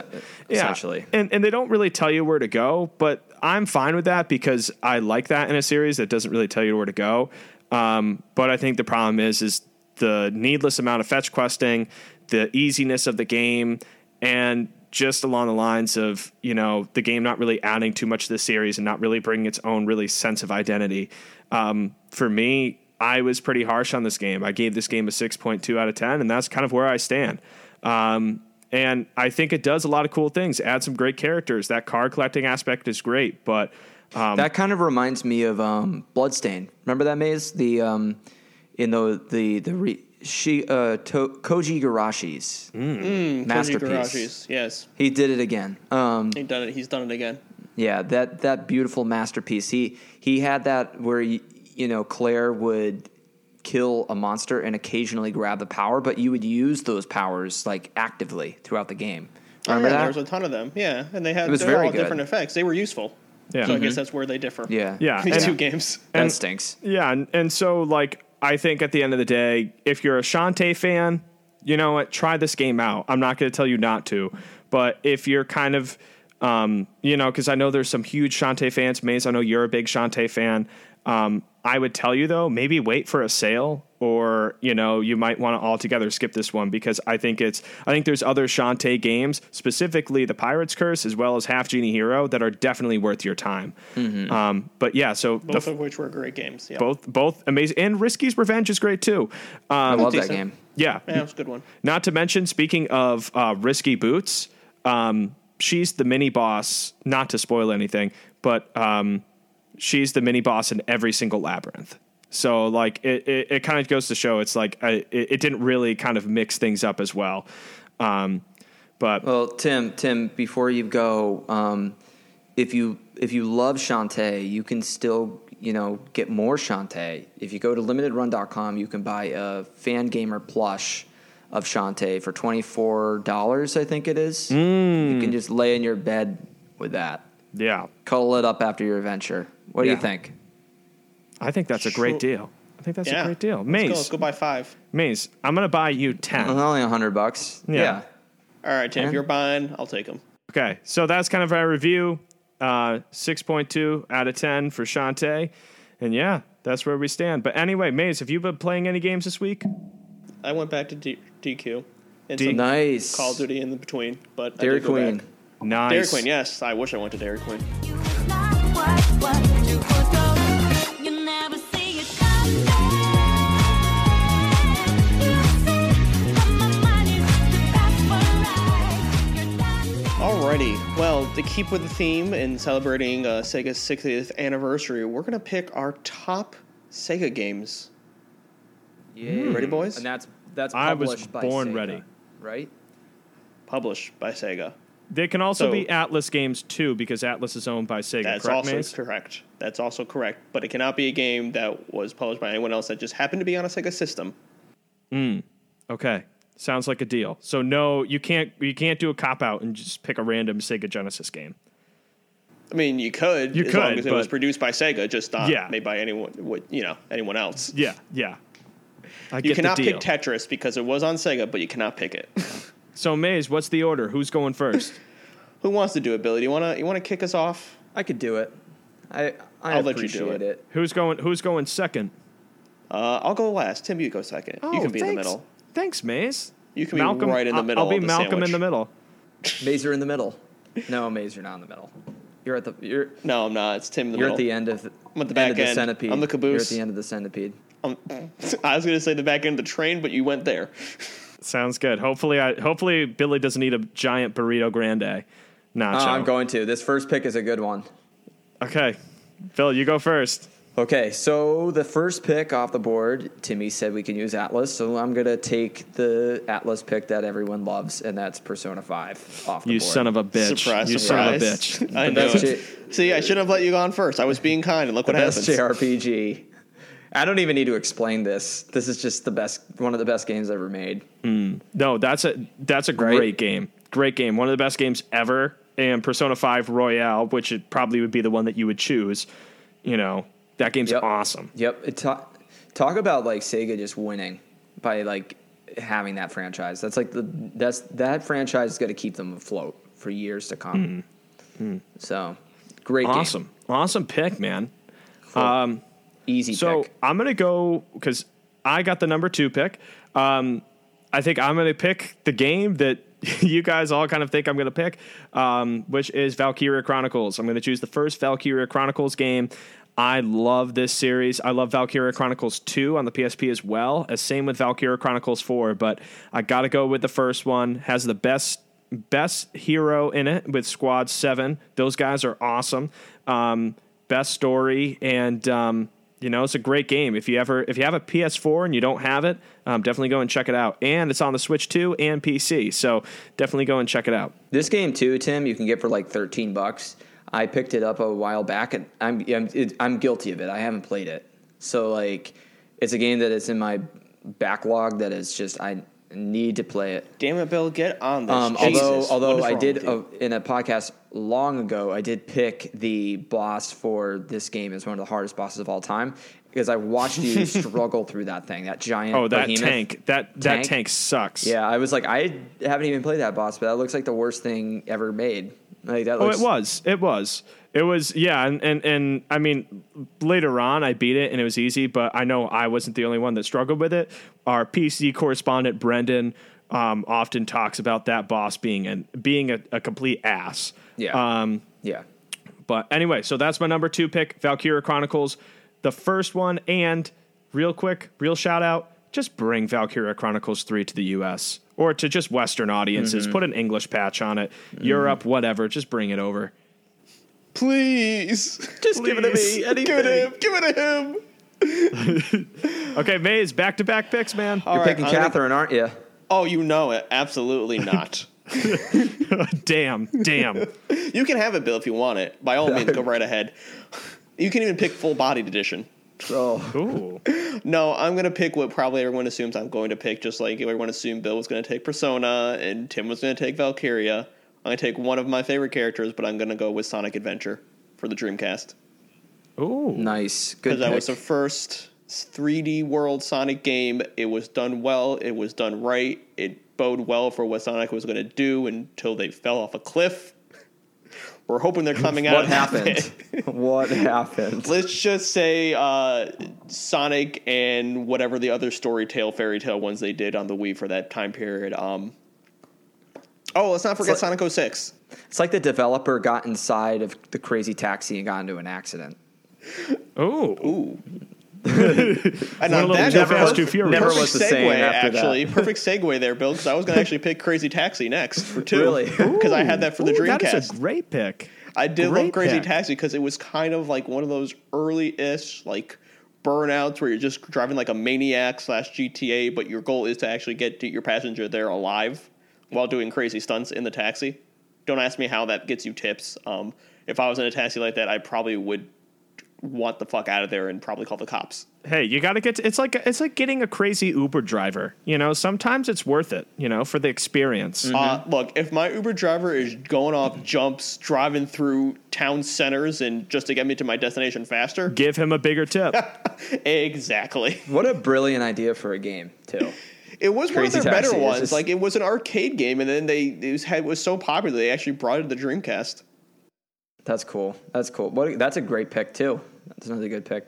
Speaker 4: essentially.
Speaker 1: And and they don't really tell you where to go, but I'm fine with that because I like that in a series that doesn't really tell you where to go. Um, but I think the problem is is the needless amount of fetch questing, the easiness of the game, and just along the lines of you know the game not really adding too much to the series and not really bringing its own really sense of identity. Um, for me, I was pretty harsh on this game. I gave this game a six point two out of ten, and that's kind of where I stand. Um, and I think it does a lot of cool things. Add some great characters. That card collecting aspect is great, but um,
Speaker 4: That kind of reminds me of um, Bloodstain. Remember that maze? The um, in the the the re, she uh, to, Koji Igarashi's
Speaker 5: Koji
Speaker 4: masterpiece.
Speaker 5: Igarashi's, Yes,
Speaker 4: He did it again. Um,
Speaker 5: he done it. He's done it again.
Speaker 4: yeah, that that beautiful masterpiece. He he had that where you, you know Claire would kill a monster and occasionally grab the power, but you would use those powers like actively throughout the game.
Speaker 5: Oh,
Speaker 4: Remember
Speaker 5: yeah,
Speaker 4: that?
Speaker 5: There was a ton of them. Yeah, and they had
Speaker 4: It was
Speaker 5: they're
Speaker 4: very
Speaker 5: all
Speaker 4: good.
Speaker 5: different effects. They were useful.
Speaker 1: Yeah.
Speaker 5: So I
Speaker 1: Mhm.
Speaker 5: guess that's where they differ.
Speaker 4: yeah,
Speaker 1: Yeah,
Speaker 5: These
Speaker 1: and-
Speaker 5: two games.
Speaker 4: that stinks.
Speaker 1: Yeah, and, and so like I think at the end of the day, if you're a Shantae fan, you know what, try this game out. I'm not going to tell you not to, but if you're kind of, um, you know, because I know there's some huge Shantae fans. Maze, I know you're a big Shantae fan. Um, I would tell you though, maybe wait for a sale, or you know, you might want to altogether skip this one because I think it's. I think there's other Shantae games, specifically the Pirate's Curse as well as Half Genie Hero, that are definitely worth your time. Um, but yeah, so the
Speaker 5: Both of which were great games. Yeah.
Speaker 1: both both amazing and risky's revenge is great too
Speaker 4: I
Speaker 1: um,
Speaker 4: love that game.
Speaker 1: yeah
Speaker 5: Yeah, it was a good one.
Speaker 1: not to mention speaking of uh, risky boots um, she's the mini boss not to spoil anything but um, she's the mini boss in every single labyrinth so like it, it, it kind of goes to show it's like I, it, it didn't really kind of mix things up as well um, but
Speaker 4: Well, Tim, Tim, before you go, um, if you if you love Shantae, you can still you know get more Shantae. If you go to limitedrun.com, you can buy a Fangamer plush of Shantae for twenty four dollars. I think it is. You can just lay in your bed with that,
Speaker 1: yeah
Speaker 4: cuddle it up after your adventure. What do
Speaker 1: Yeah.
Speaker 4: you think?
Speaker 1: I think that's a great
Speaker 5: Sure.
Speaker 1: deal I think that's
Speaker 5: yeah.
Speaker 1: a great deal
Speaker 5: Let's
Speaker 1: Maze
Speaker 5: go, let's go buy five.
Speaker 1: Maze I'm gonna buy you 10
Speaker 4: Only a hundred bucks.
Speaker 1: Yeah.
Speaker 4: yeah.
Speaker 5: All right, Tim.
Speaker 4: Yeah.
Speaker 5: If you're buying, I'll take them.
Speaker 1: Okay, so that's kind of our review. Uh, 6.2 out of 10 for Shantae. And yeah, that's where we stand. But anyway, Maze, have you been playing any games this week?
Speaker 5: I went back to D- DQ and
Speaker 1: D-
Speaker 5: some
Speaker 4: Nice.
Speaker 5: Call of Duty in the between, but I
Speaker 4: Dairy
Speaker 5: did go
Speaker 4: Queen.
Speaker 5: back.
Speaker 1: Nice.
Speaker 5: Dairy Queen, yes. I wish I went to Dairy Queen. Alrighty. Well, to keep with the theme and celebrating uh, Sega's 60th anniversary, we're gonna pick our top Sega games.
Speaker 4: Yeah.
Speaker 5: Ready, boys?
Speaker 4: And that's that's
Speaker 1: I was
Speaker 4: published by
Speaker 1: born
Speaker 4: Sega,
Speaker 1: ready.
Speaker 4: right?
Speaker 5: published by Sega.
Speaker 1: They can also
Speaker 5: So-
Speaker 1: be Atlus games too, because Atlus is owned by Sega.
Speaker 5: That's
Speaker 1: correct,
Speaker 5: also
Speaker 1: Maze?
Speaker 5: correct. That's also correct. But it cannot be a game that was published by anyone else that just happened to be on a Sega system. Hmm.
Speaker 1: Okay, sounds like a deal. So no, you can't you can't do a cop out and just pick a random Sega Genesis game.
Speaker 5: I mean, you could,
Speaker 1: You
Speaker 5: as long
Speaker 1: could,
Speaker 5: as it was produced by Sega, just not
Speaker 1: Yeah.
Speaker 5: made by anyone, you know, anyone else.
Speaker 1: Yeah, yeah. I
Speaker 5: You
Speaker 1: get
Speaker 5: cannot
Speaker 1: the deal.
Speaker 5: pick Tetris because it was on Sega, but you cannot pick it.
Speaker 1: so Maze, what's the order? Who's going first?
Speaker 5: Who wants to do it, Billy? Do you want to you want to kick us off?
Speaker 4: I could do it. I I
Speaker 5: I'll let you do it.
Speaker 1: who's going? Who's going second?
Speaker 5: Uh, I'll go last. Tim, you go second. you can be in the
Speaker 1: Oh,
Speaker 5: middle.
Speaker 1: Thanks, Maze.
Speaker 5: You can be right in the
Speaker 1: I'll-
Speaker 5: middle
Speaker 1: I'll be
Speaker 5: of the
Speaker 1: Malcolm in the middle.
Speaker 4: Maze, you're in the middle. No, Maze, you're not in the middle. You're at the you're
Speaker 5: No, I'm not. It's Tim in the
Speaker 4: you're
Speaker 5: middle.
Speaker 4: at the end of the,
Speaker 5: I'm at the
Speaker 4: end
Speaker 5: back
Speaker 4: of the
Speaker 5: end.
Speaker 4: centipede.
Speaker 5: I'm the caboose.
Speaker 4: You're at the end of the centipede.
Speaker 5: Um, I was going to say the back end of the train, but you went there.
Speaker 1: Sounds good. Hopefully, I hopefully Billy doesn't eat a giant burrito grande. Nacho.
Speaker 4: Uh, I'm going to. This first pick is a good one.
Speaker 1: Okay, Phil, you go first.
Speaker 4: Okay, so the first pick off the board, Timmy said we can use Atlus, so I'm gonna take the Atlus pick that everyone loves, and that's Persona Five off the board.
Speaker 1: You
Speaker 4: board.
Speaker 1: son of a bitch.
Speaker 5: Surprise,
Speaker 1: you
Speaker 5: surprise.
Speaker 1: son of a bitch.
Speaker 5: I know.
Speaker 4: best
Speaker 5: it. See, I shouldn't have let you go on first. I was being kind, and look
Speaker 4: the
Speaker 5: what
Speaker 4: best
Speaker 5: happens.
Speaker 4: JRPG. I don't even need to explain this. This is just the best, one of the best games ever made. Hmm.
Speaker 1: No, that's a that's a
Speaker 4: Right?
Speaker 1: great game. Great game. One of the best games ever. And Persona 5 Royal, which it probably would be the one that you would choose. You know, that game's
Speaker 4: Yep.
Speaker 1: awesome.
Speaker 4: Yep. It ta- talk about like Sega just winning by like having that franchise. That's like the that's that franchise is going to keep them afloat for years to come. So great game.
Speaker 1: Awesome. Awesome pick, man.
Speaker 4: Easy
Speaker 1: So
Speaker 4: pick.
Speaker 1: I'm going to go because I got the number two pick. Um, I think I'm going to pick the game that you guys all kind of think I'm going to pick, um, which is Valkyria Chronicles. I'm going to choose the first Valkyria Chronicles game. I love this series. I love Valkyria Chronicles 2 on the PSP as well, as same with Valkyria Chronicles 4, but I got to go with the first one. Has the best best hero in it with Squad 7. Those guys are awesome. Um, best story and um, you know, it's a great game. If you ever if you have a PS4 and you don't have it, um, definitely go and check it out. And it's on the Switch too and PC, so definitely go and check it out.
Speaker 4: This game too, Tim, you can get for like thirteen bucks. I picked it up a while back, and I'm I'm, it, I'm guilty of it. I haven't played it, so like it's a game that is in my backlog that is just I need to play it.
Speaker 5: Damn it, Bill, get on this.
Speaker 4: Um, although although I did
Speaker 5: with you?
Speaker 4: uh, in a podcast long ago, I did pick the boss for this game as one of the hardest bosses of all time because I watched you struggle through that thing, that giant.
Speaker 1: Oh, that tank. That that
Speaker 4: Tank?
Speaker 1: tank sucks.
Speaker 4: Yeah, I was like, I haven't even played that boss, but that looks like the worst thing ever made. Like that
Speaker 1: Oh, it was. It was. It was. Yeah, and, and and I mean, later on, I beat it and it was easy. But I know I wasn't the only one that struggled with it. Our PC correspondent Brendan um, often talks about that boss being an being a, a complete ass.
Speaker 4: Yeah.
Speaker 1: Um,
Speaker 4: Yeah.
Speaker 1: but anyway, so that's my number two pick, Valkyria Chronicles, the first one. And real quick, real shout out, just bring Valkyria Chronicles 3 to the US or to just Western audiences. Mm-hmm. Put an English patch on it, mm-hmm. Europe, whatever. Just bring it over.
Speaker 5: Please.
Speaker 4: Just give it to
Speaker 1: Please.
Speaker 4: me.
Speaker 5: Give it to him. Give it to him.
Speaker 1: Okay, Maze, back to back picks, man.
Speaker 5: All
Speaker 4: You're
Speaker 5: right,
Speaker 4: picking
Speaker 5: I'm gonna-
Speaker 4: Catherine, aren't you?
Speaker 5: Oh, you know it. Absolutely not.
Speaker 1: damn, damn.
Speaker 5: you can have it, Bill, if you want it. By all means, go right ahead. You can even pick full bodied edition.
Speaker 4: Oh,
Speaker 1: Ooh.
Speaker 5: No, I'm going to pick what probably everyone assumes I'm going to pick, just like everyone assumed Bill was going to take Persona and Tim was going to take Valkyria. I'm going to take one of my favorite characters, but I'm going to go with Sonic Adventure for the Dreamcast.
Speaker 1: Ooh.
Speaker 4: nice. Good.
Speaker 5: Because that was the first 3D World Sonic game. It was done well, it was done right, it bode well for what Sonic was going to do until they fell off a cliff. We're hoping they're coming out
Speaker 4: What
Speaker 5: of
Speaker 4: happened?
Speaker 5: pit.
Speaker 4: what happened?
Speaker 5: Let's just say uh, Sonic and whatever the other story tale, fairy tale ones they did on the Wii for that time period. Um, oh, let's not forget
Speaker 4: So-
Speaker 5: Sonic 06.
Speaker 4: It's like the developer got inside of the crazy taxi and got into an accident.
Speaker 1: Oh,
Speaker 5: Ooh. And
Speaker 1: a
Speaker 5: on
Speaker 1: little
Speaker 5: that
Speaker 1: too
Speaker 5: note,
Speaker 1: fast,
Speaker 5: perfect-
Speaker 1: too furious.
Speaker 4: Never
Speaker 5: perfect
Speaker 4: was the
Speaker 5: segue,
Speaker 4: same after that.
Speaker 5: actually. Perfect segue there, Bill, because I was going to actually pick Crazy Taxi next for two.
Speaker 4: Really?
Speaker 5: Because I had that for the
Speaker 1: Ooh,
Speaker 5: Dreamcast.
Speaker 1: That is a great pick.
Speaker 5: I did
Speaker 1: Great
Speaker 5: love Crazy
Speaker 1: pick.
Speaker 5: Taxi because it was kind of like one of those early-ish like burnouts where you're just driving like a maniac slash GTA, but your goal is to actually get to your passenger there alive while doing crazy stunts in the taxi. Don't ask me how that gets you tips. Um, if I was in a taxi like that, I probably would want the fuck out of there and probably call the cops.
Speaker 1: Hey, you got to get. To, it's like it's like getting a crazy Uber driver. You know, sometimes it's worth it. You know, for the experience.
Speaker 5: Uh, look, if my Uber driver is going off jumps, driving through town centers, and just to get me to my destination faster,
Speaker 1: Give him a bigger tip.
Speaker 5: exactly.
Speaker 4: What a brilliant idea for a game, too.
Speaker 5: It was one of
Speaker 4: Crazy
Speaker 5: their better
Speaker 4: Taxi is
Speaker 5: ones.
Speaker 4: just-
Speaker 5: Like it was an arcade game, and then they it was, had, was so popular they actually brought it to the Dreamcast.
Speaker 4: That's cool. That's cool. What? That's a great pick too. That's another good pick.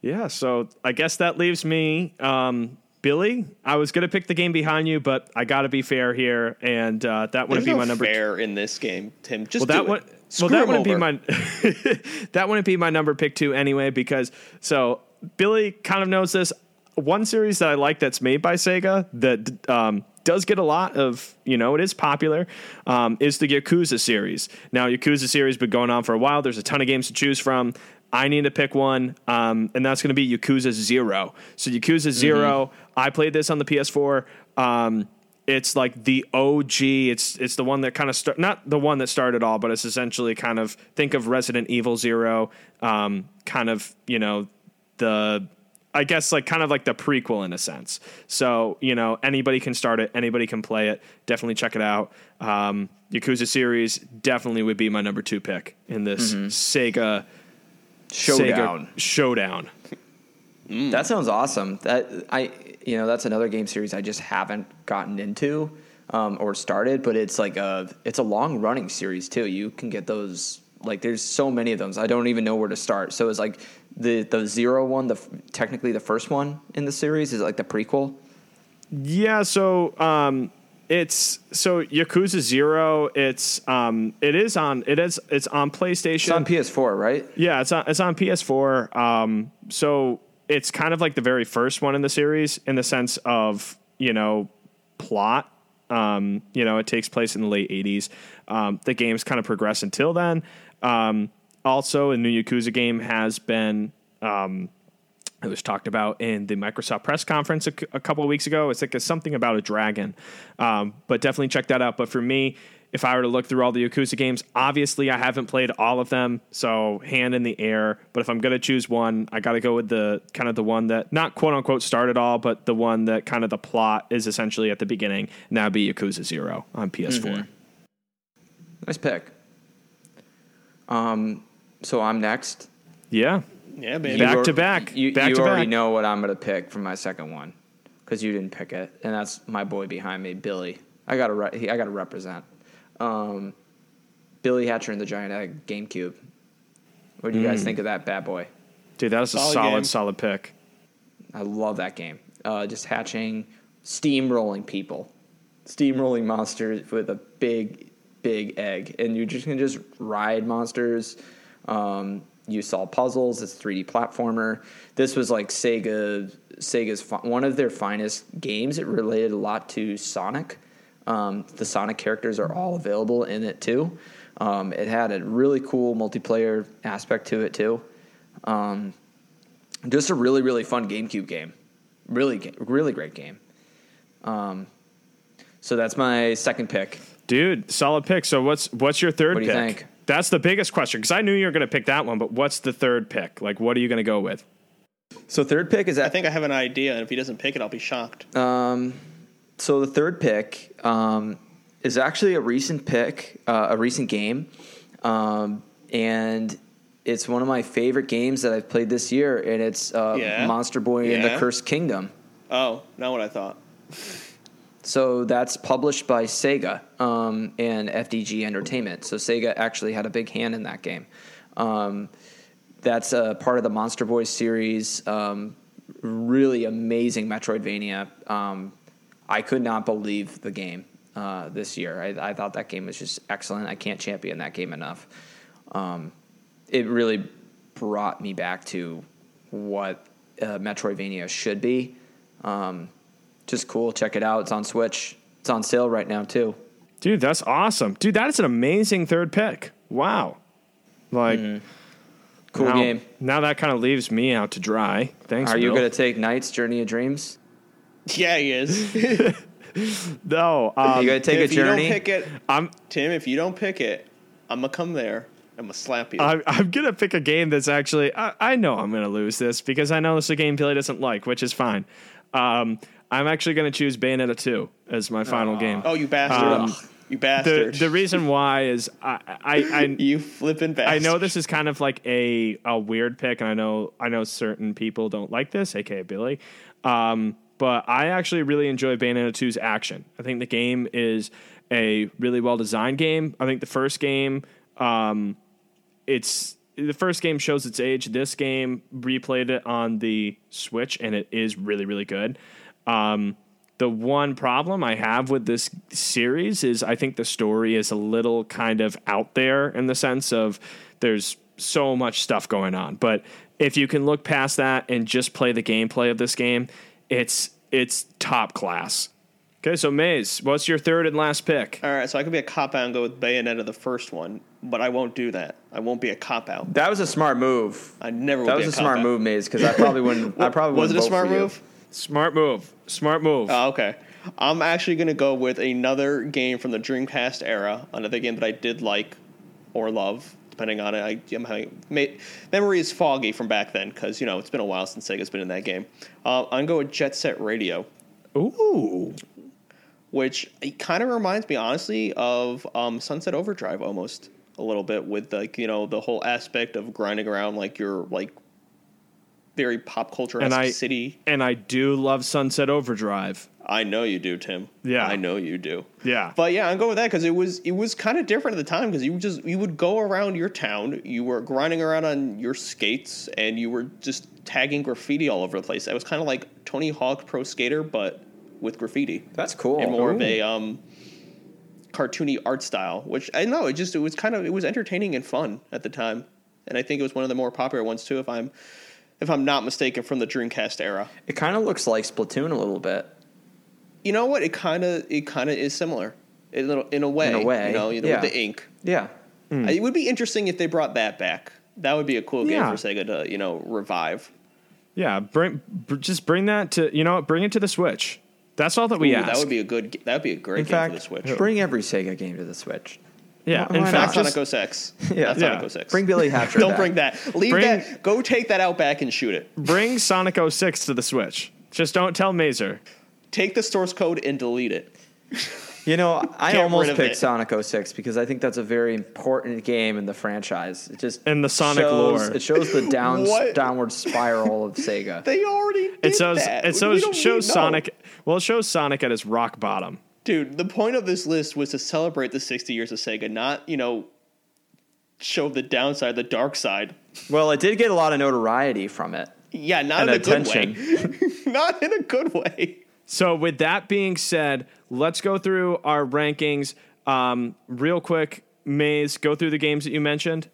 Speaker 1: Yeah, so I guess that leaves me, um, Billy. I was gonna pick the game behind you, but I got to be fair here, and uh, that wouldn't
Speaker 5: There's
Speaker 1: be
Speaker 5: no
Speaker 1: my number.
Speaker 5: fair in this game, Tim. Just
Speaker 1: well, that
Speaker 5: do
Speaker 1: would.
Speaker 5: it. Screw
Speaker 1: well, that
Speaker 5: him
Speaker 1: wouldn't be my. that wouldn't be my number pick two anyway, because so Billy kind of knows this. One series that I like that's made by Sega that um, does get a lot of you know it is popular um, is the Yakuza series. Now Yakuza series been going on for a while. There's a ton of games to choose from. I need to pick one, um, and that's going to be Yakuza Zero. So Yakuza 0 I played this on the PS4. Um, it's like the OG. It's it's the one that kind of start not the one that started all, but it's essentially kind of think of Resident Evil Zero, um, kind of you know the I guess like kind of like the prequel in a sense. So you know anybody can start it, anybody can play it. Definitely check it out. Um, Yakuza series definitely would be my number two pick in this Sega
Speaker 4: Showdown.
Speaker 1: Sega showdown.
Speaker 4: That sounds awesome. That I, you know, that's another game series I just haven't gotten into um, or started. But it's like a, it's a long running series too. You can get those. Like, there's so many of them. I don't even know where to start. So it's like the the zero one, the technically the first one in the series is like the prequel.
Speaker 1: Yeah, so um, it's so Yakuza Zero. It's um, it is on it is it's on PlayStation.
Speaker 4: It's on PS4, right?
Speaker 1: Yeah, it's on it's on PS4. Um, so it's kind of like the very first one in the series in the sense of you know plot. Um, you know, it takes place in the late '80s. Um, the game's kind of progress until then. Um, also, a new Yakuza game has been. Um, it was talked about in the Microsoft press conference a, couple of weeks ago. It's like a, something about a dragon, um, but definitely check that out. But for me, if I were to look through all the Yakuza games, obviously I haven't played all of them, so hand in the air. But if I'm gonna choose one, I got to go with the kind of the one that not quote unquote started all, but the one that kind of the plot is essentially at the beginning, and that would be Yakuza Zero on PS4.
Speaker 4: Nice pick. Um, so I'm next.
Speaker 1: Yeah,
Speaker 5: Yeah, baby.
Speaker 1: Back
Speaker 4: You
Speaker 1: to back.
Speaker 4: You,
Speaker 1: Back
Speaker 4: you
Speaker 1: to
Speaker 4: already
Speaker 1: back.
Speaker 4: know what I'm going to pick for my second one because you didn't pick it, and that's my boy behind me, Billy. I got to re- I got to represent. Um, Billy Hatcher and the Giant Egg GameCube. What do you
Speaker 1: Mm.
Speaker 4: guys think of that bad boy?
Speaker 1: dude, that was a
Speaker 5: Solid
Speaker 1: solid,
Speaker 5: game.
Speaker 1: solid pick.
Speaker 4: I love that game. Uh, just hatching, steamrolling people, steamrolling monsters with a big, big egg, and you just can just ride monsters. Um, you solve puzzles. It's a 3D platformer. This was like Sega, Sega's one of their finest games. It related a lot to Sonic. Um, the Sonic characters are all available in it too. Um, it had a really cool multiplayer aspect to it too. Um, just a really really fun GameCube game. Really really great game. Um, so that's my second pick.
Speaker 1: Dude, solid pick. So what's what's your third
Speaker 4: What do you
Speaker 1: pick?
Speaker 4: think?
Speaker 1: That's the biggest question because I knew you were going to pick that one, but what's the third pick? Like, what are you going to go with?
Speaker 4: So third pick is
Speaker 5: I think I have an idea, and if he doesn't pick it, I'll be shocked.
Speaker 4: um, so the third pick um, is actually a recent pick, uh, a recent game, um, and it's one of my favorite games that I've played this year, and it's uh,
Speaker 5: Yeah?
Speaker 4: Monster Boy and the
Speaker 5: Yeah?
Speaker 4: Cursed Kingdom.
Speaker 5: Oh, not what I thought.
Speaker 4: So that's published by Sega um, and FDG Entertainment. So Sega actually had a big hand in that game. Um, that's a part of the Monster Boy series. Um, really amazing Metroidvania. Um, I could not believe the game uh, this year. I, I thought that game was just excellent. I can't champion that game enough. Um, it really brought me back to what uh, Metroidvania should be. Um, just cool. Check it out. It's on Switch. It's on sale right now too.
Speaker 1: Dude, that's awesome. Dude, that is an amazing third pick. Wow. Like,
Speaker 4: Cool
Speaker 1: now,
Speaker 4: game.
Speaker 1: Now that kind of leaves me out to dry. Thanks.
Speaker 4: Are you going to take NiGHTS Journey of Dreams?
Speaker 5: Yeah, he is.
Speaker 1: No. Um,
Speaker 4: you going to take a
Speaker 5: if you don't
Speaker 4: journey?
Speaker 5: pick it,
Speaker 1: I'm
Speaker 5: Tim, if you don't pick it, I'm gonna come there. I'm gonna slap you.
Speaker 1: I'm, I'm gonna pick a game that's actually I, I know I'm gonna lose this because I know this is a game Billy doesn't like, which is fine. Um, I'm actually gonna choose Bayonetta 2 as my final game.
Speaker 5: oh, you bastard!
Speaker 1: Um,
Speaker 5: you
Speaker 1: the
Speaker 5: bastard!
Speaker 1: the reason why is I I, I
Speaker 5: you flipping bastard.
Speaker 1: I know this is kind of like a, a weird pick, and I know I know certain people don't like this, aka Billy. Um, but I actually really enjoy Bayonetta 2's action. I think the game is a really well designed game. I think the first game, um, it's the first game shows its age. This game replayed it on the Switch, and it is really really good. Um, the one problem I have with this series is I think the story is a little kind of out there in the sense of there's so much stuff going on. But if you can look past that and just play the gameplay of this game, it's it's top class. Okay, so Maze, what's your third and last pick?
Speaker 5: All right, so I could be a cop out and go with Bayonetta, the first one, but I won't do that. I won't be a cop out.
Speaker 4: That was a smart move.
Speaker 5: I never.
Speaker 4: That
Speaker 5: would
Speaker 4: was
Speaker 5: be
Speaker 4: a smart
Speaker 5: cop-out.
Speaker 4: move, Maze, because I probably wouldn't. I probably
Speaker 5: Was it
Speaker 4: wouldn't
Speaker 5: a
Speaker 4: vote
Speaker 5: smart
Speaker 4: for you.
Speaker 5: move?
Speaker 1: Smart move. Smart move.
Speaker 5: Oh, okay. I'm actually going to go with another game from the Dreamcast era, another game that I did like or love, depending on it. I, I'm having memory is foggy from back then because you know it's been a while since Sega's been in that game. Uh, I'm going go with Jet Set Radio,
Speaker 1: Ooh.
Speaker 5: which kind of reminds me, honestly, of um, Sunset Overdrive almost a little bit with like you know the whole aspect of grinding around like your like very pop culture
Speaker 1: And I-
Speaker 5: city.
Speaker 1: And I do love Sunset Overdrive.
Speaker 5: I know you do, Tim.
Speaker 1: Yeah.
Speaker 5: I know you do.
Speaker 1: Yeah.
Speaker 5: But yeah, I'm going with that because it was it was kind of different at the time because you just you would go around your town, you were grinding around on your skates, and you were just tagging graffiti all over the place. It was kind of like Tony Hawk Pro Skater, but with graffiti
Speaker 4: That's cool.
Speaker 5: and more of a um, cartoony art style. Which I know it just it was kind of it was entertaining and fun at the time, and I think it was one of the more popular ones too. If I'm if I'm not mistaken, from the Dreamcast era.
Speaker 4: It kind of looks like Splatoon a little bit.
Speaker 5: You know what? It kind of it kind of is similar in a, in a way.
Speaker 4: In a way,
Speaker 5: you know, you know,
Speaker 4: yeah.
Speaker 5: with the ink.
Speaker 4: Yeah. Hmm.
Speaker 5: It would be interesting if they brought that back. That would be a cool game
Speaker 1: Yeah.
Speaker 5: for Sega to you know revive.
Speaker 1: Yeah, bring br- just bring that to you know bring it to the Switch. That's all that we
Speaker 5: Ooh,
Speaker 1: ask.
Speaker 5: that would be a good. That would be a great
Speaker 4: In
Speaker 5: game
Speaker 4: fact,
Speaker 5: for the Switch.
Speaker 4: bring every Sega game to the Switch.
Speaker 1: Yeah.
Speaker 4: why
Speaker 1: In
Speaker 4: not?
Speaker 1: fact,
Speaker 5: Not
Speaker 1: just,
Speaker 5: Sonic 06.
Speaker 4: Yeah.
Speaker 5: Not
Speaker 1: Yeah.
Speaker 5: Sonic 06.
Speaker 4: Bring Billy Hatcher.
Speaker 5: Don't
Speaker 4: back.
Speaker 5: bring that. Leave
Speaker 1: Bring-
Speaker 5: that. Go take that out back and shoot it.
Speaker 1: bring Sonic 06 to the Switch. Just don't tell Mazer.
Speaker 5: Take the source code and delete it.
Speaker 4: You know, I almost picked
Speaker 5: it.
Speaker 4: Sonic 06 because I think that's a very important game in the franchise. It just
Speaker 1: In the Sonic
Speaker 4: shows,
Speaker 1: lore.
Speaker 4: It shows the down, downward spiral of Sega.
Speaker 5: They already did
Speaker 1: It shows
Speaker 5: that.
Speaker 1: it
Speaker 5: We
Speaker 1: shows
Speaker 5: don't
Speaker 1: shows
Speaker 5: need- no.
Speaker 1: Sonic. Well, it shows Sonic at his rock bottom.
Speaker 5: Dude, the point of this list was to celebrate the 60 years of Sega, not you know show the downside, the dark side.
Speaker 4: Well, it did get a lot of notoriety from it.
Speaker 5: Yeah, not
Speaker 4: And
Speaker 5: in a
Speaker 4: attention.
Speaker 5: good way. not in a good way.
Speaker 1: So, with that being said, let's go through our rankings um, real quick. Maze, go through the games that you mentioned.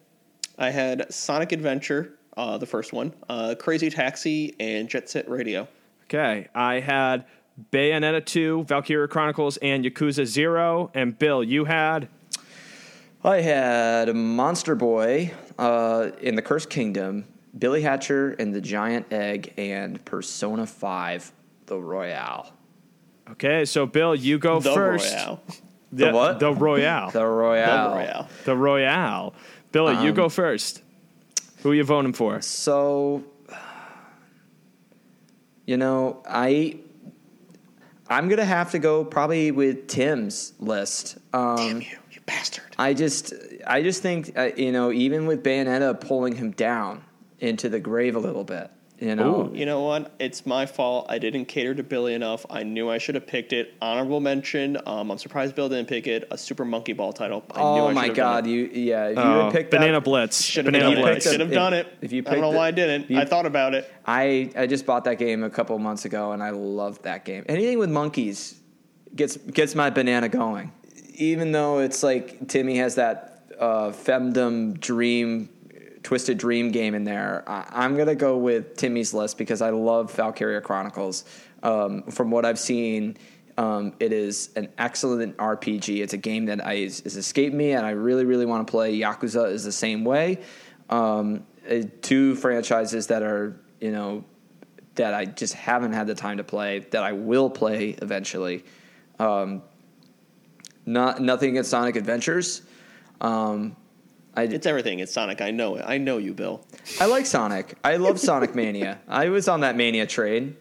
Speaker 5: I had Sonic Adventure, uh, the first one, uh, Crazy Taxi, and Jet Set Radio.
Speaker 1: Okay, I had Bayonetta 2, Valkyria Chronicles, and Yakuza 0. And Bill, you had
Speaker 4: I had Monster Boy uh, in the Cursed Kingdom, Billy Hatcher and the Giant Egg, and Persona 5, The Royale.
Speaker 1: Okay, so Bill, you go
Speaker 5: The
Speaker 1: first.
Speaker 5: Royale.
Speaker 1: The,
Speaker 4: what?
Speaker 1: The Royale.
Speaker 4: The
Speaker 1: Royale.
Speaker 5: The
Speaker 4: Royale.
Speaker 5: Royale.
Speaker 1: Royale. Billy, you
Speaker 4: Um,
Speaker 1: go first. Who are you voting for?
Speaker 4: So, you know, I I'm gonna have to go probably with Tim's list. Um,
Speaker 5: Damn you, you bastard.
Speaker 4: I just I just think uh, you know even with Bayonetta pulling him down into the grave a little bit. You know,
Speaker 5: You know what? It's my fault. I didn't cater to Billy enough. I knew I should have picked it. Honorable mention. Um, I'm surprised Bill didn't pick it. A Super Monkey Ball title. I knew
Speaker 4: oh
Speaker 5: I
Speaker 4: my
Speaker 5: should have done
Speaker 4: God, you yeah, if you
Speaker 1: Oh,
Speaker 4: had picked
Speaker 1: Banana
Speaker 4: that,
Speaker 1: Blitz.
Speaker 5: Should have
Speaker 1: Banana
Speaker 5: done it.
Speaker 1: Blitz.
Speaker 5: Should have
Speaker 4: If-
Speaker 5: done it.
Speaker 4: if you
Speaker 5: I don't know
Speaker 4: picked
Speaker 5: why I didn't.
Speaker 4: you-
Speaker 5: I thought about it.
Speaker 4: I I just bought that game a couple months ago and I loved that game. Anything with monkeys gets gets my banana going. Even though it's like Timmy has that uh, femdom dream, twisted dream game in there, I, I'm gonna go with Timmy's list because I love Valkyria Chronicles. Um, from what I've seen, um, it is an excellent RPG. It's a game that I, is, is escaped me and I really really want to play. Yakuza is the same way. Um, uh, two franchises that are you know that I just haven't had the time to play that I will play eventually. Um, not nothing against Sonic Adventures. Um, I
Speaker 5: It's everything. It's Sonic. I know it. I know you, Bill.
Speaker 4: I like Sonic. I love Sonic Mania. I was on that Mania train.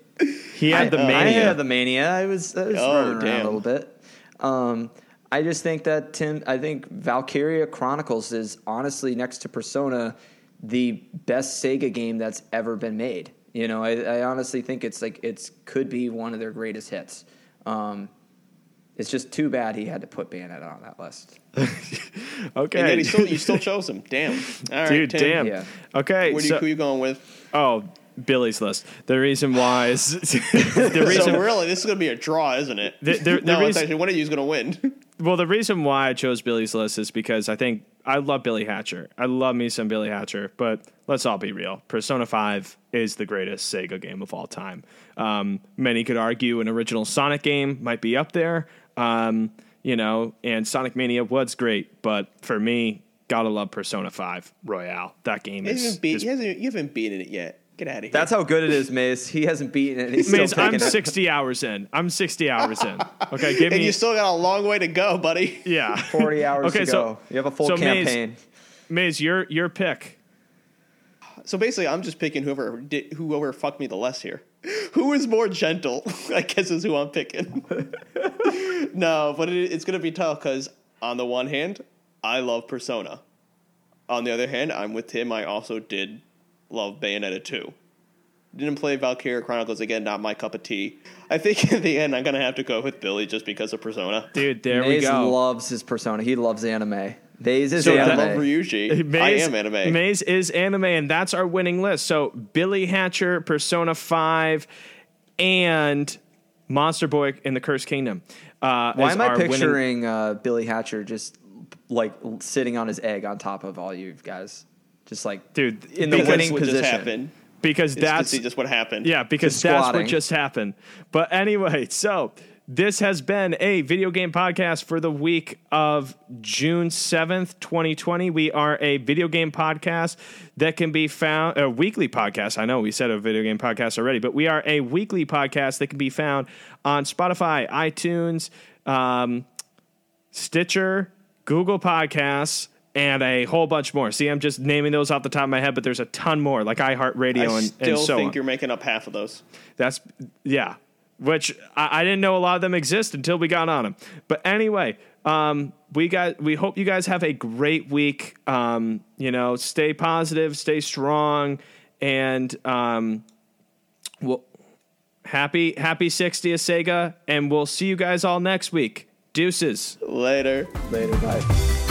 Speaker 1: He had the
Speaker 4: I, I
Speaker 1: mania.
Speaker 4: had the Mania. I was, I was
Speaker 5: Oh,
Speaker 4: running around
Speaker 5: damn.
Speaker 4: a little bit. Um, I just think that Tim. I think Valkyria Chronicles is honestly next to Persona the best Sega game that's ever been made. You know, I, I honestly think it's like it's could be one of their greatest hits. Um, it's just too bad he had to put Bayonetta on that list.
Speaker 1: okay.
Speaker 5: And yet he still, you still chose him. Damn. All right,
Speaker 1: Dude,
Speaker 5: Tim.
Speaker 1: damn.
Speaker 4: Yeah.
Speaker 1: Okay.
Speaker 5: What do you,
Speaker 1: so-
Speaker 5: who you going with?
Speaker 1: oh, Billy's list. The reason why is the reason.
Speaker 5: So really, this is going to be a draw, isn't it?
Speaker 1: The- the- the
Speaker 5: no, it's
Speaker 1: reason-
Speaker 5: actually one of you is going to win.
Speaker 1: Well, the reason why I chose Billy's list is because I think I love Billy Hatcher. I love me some Billy Hatcher, but let's all be real. Persona 5 is the greatest Sega game of all time. Um, many could argue an original Sonic game might be up there, um, you know, and Sonic Mania was great, but for me, gotta love Persona 5 Royale. That game is.
Speaker 5: haven't, beat,
Speaker 1: is
Speaker 5: you, hasn't, you haven't beaten it yet. Get out of here.
Speaker 4: That's how good it is, Maze. He hasn't beaten it. and He's still
Speaker 1: Maze, I'm
Speaker 4: picking it.
Speaker 1: 60 hours in. I'm 60 hours in. Okay, give
Speaker 5: and
Speaker 1: me.
Speaker 5: you still got a long way to go, buddy.
Speaker 1: yeah.
Speaker 4: 40 hours
Speaker 1: Okay,
Speaker 4: to
Speaker 1: so-
Speaker 4: go. you have a full
Speaker 1: so Maze-
Speaker 4: campaign.
Speaker 1: Maze, your your pick.
Speaker 5: So basically, I'm just picking whoever did, whoever fucked me the less here. Who is more gentle? I guess is who I'm picking. no, but it, it's gonna be tough because on the one hand, I love Persona. On the other hand, I'm with Tim. I also did love Bayonetta 2. Didn't play Valkyria Chronicles again. Not my cup of tea. I think in the end, I'm gonna have to go with Billy just because of Persona.
Speaker 1: Dude, there
Speaker 4: Maze
Speaker 1: we go.
Speaker 4: loves his persona. He loves anime. Maze is
Speaker 1: So
Speaker 5: I
Speaker 4: anime.
Speaker 5: love Ryuji. I am anime.
Speaker 1: Maze is anime, and that's our winning list. So Billy Hatcher, Persona 5, and Monster Boy in the Cursed Kingdom. Uh,
Speaker 4: Why am I
Speaker 1: our winning-
Speaker 4: picturing uh, Billy Hatcher just like sitting on his egg on top of all you guys? Just like
Speaker 1: Dude,
Speaker 4: in the winning position.
Speaker 5: just happened.
Speaker 1: because
Speaker 5: It's
Speaker 1: that's
Speaker 5: just what happened.
Speaker 1: Yeah, because
Speaker 4: Just
Speaker 1: that's
Speaker 4: squatting.
Speaker 1: what just happened. But anyway, so this has been a video game podcast for the week of June 7th, 2020. We are a video game podcast that can be found, a weekly podcast. I know we said a video game podcast already, but we are a weekly podcast that can be found on Spotify, iTunes, um, Stitcher, Google Podcasts, and a whole bunch more. See, I'm just naming those off the top of my head, but there's a ton more, like iHeartRadio
Speaker 5: I
Speaker 1: and,
Speaker 5: still
Speaker 1: and so
Speaker 5: think you're making up half of those.
Speaker 1: That's yeah, which I, I didn't know a lot of them exist until we got on them. But anyway, um, we got we hope you guys have a great week. Um, you know, stay positive, stay strong, and um, well, happy happy 60th Sega, and we'll see you guys all next week. Deuces.
Speaker 5: Later.
Speaker 4: Later, bye.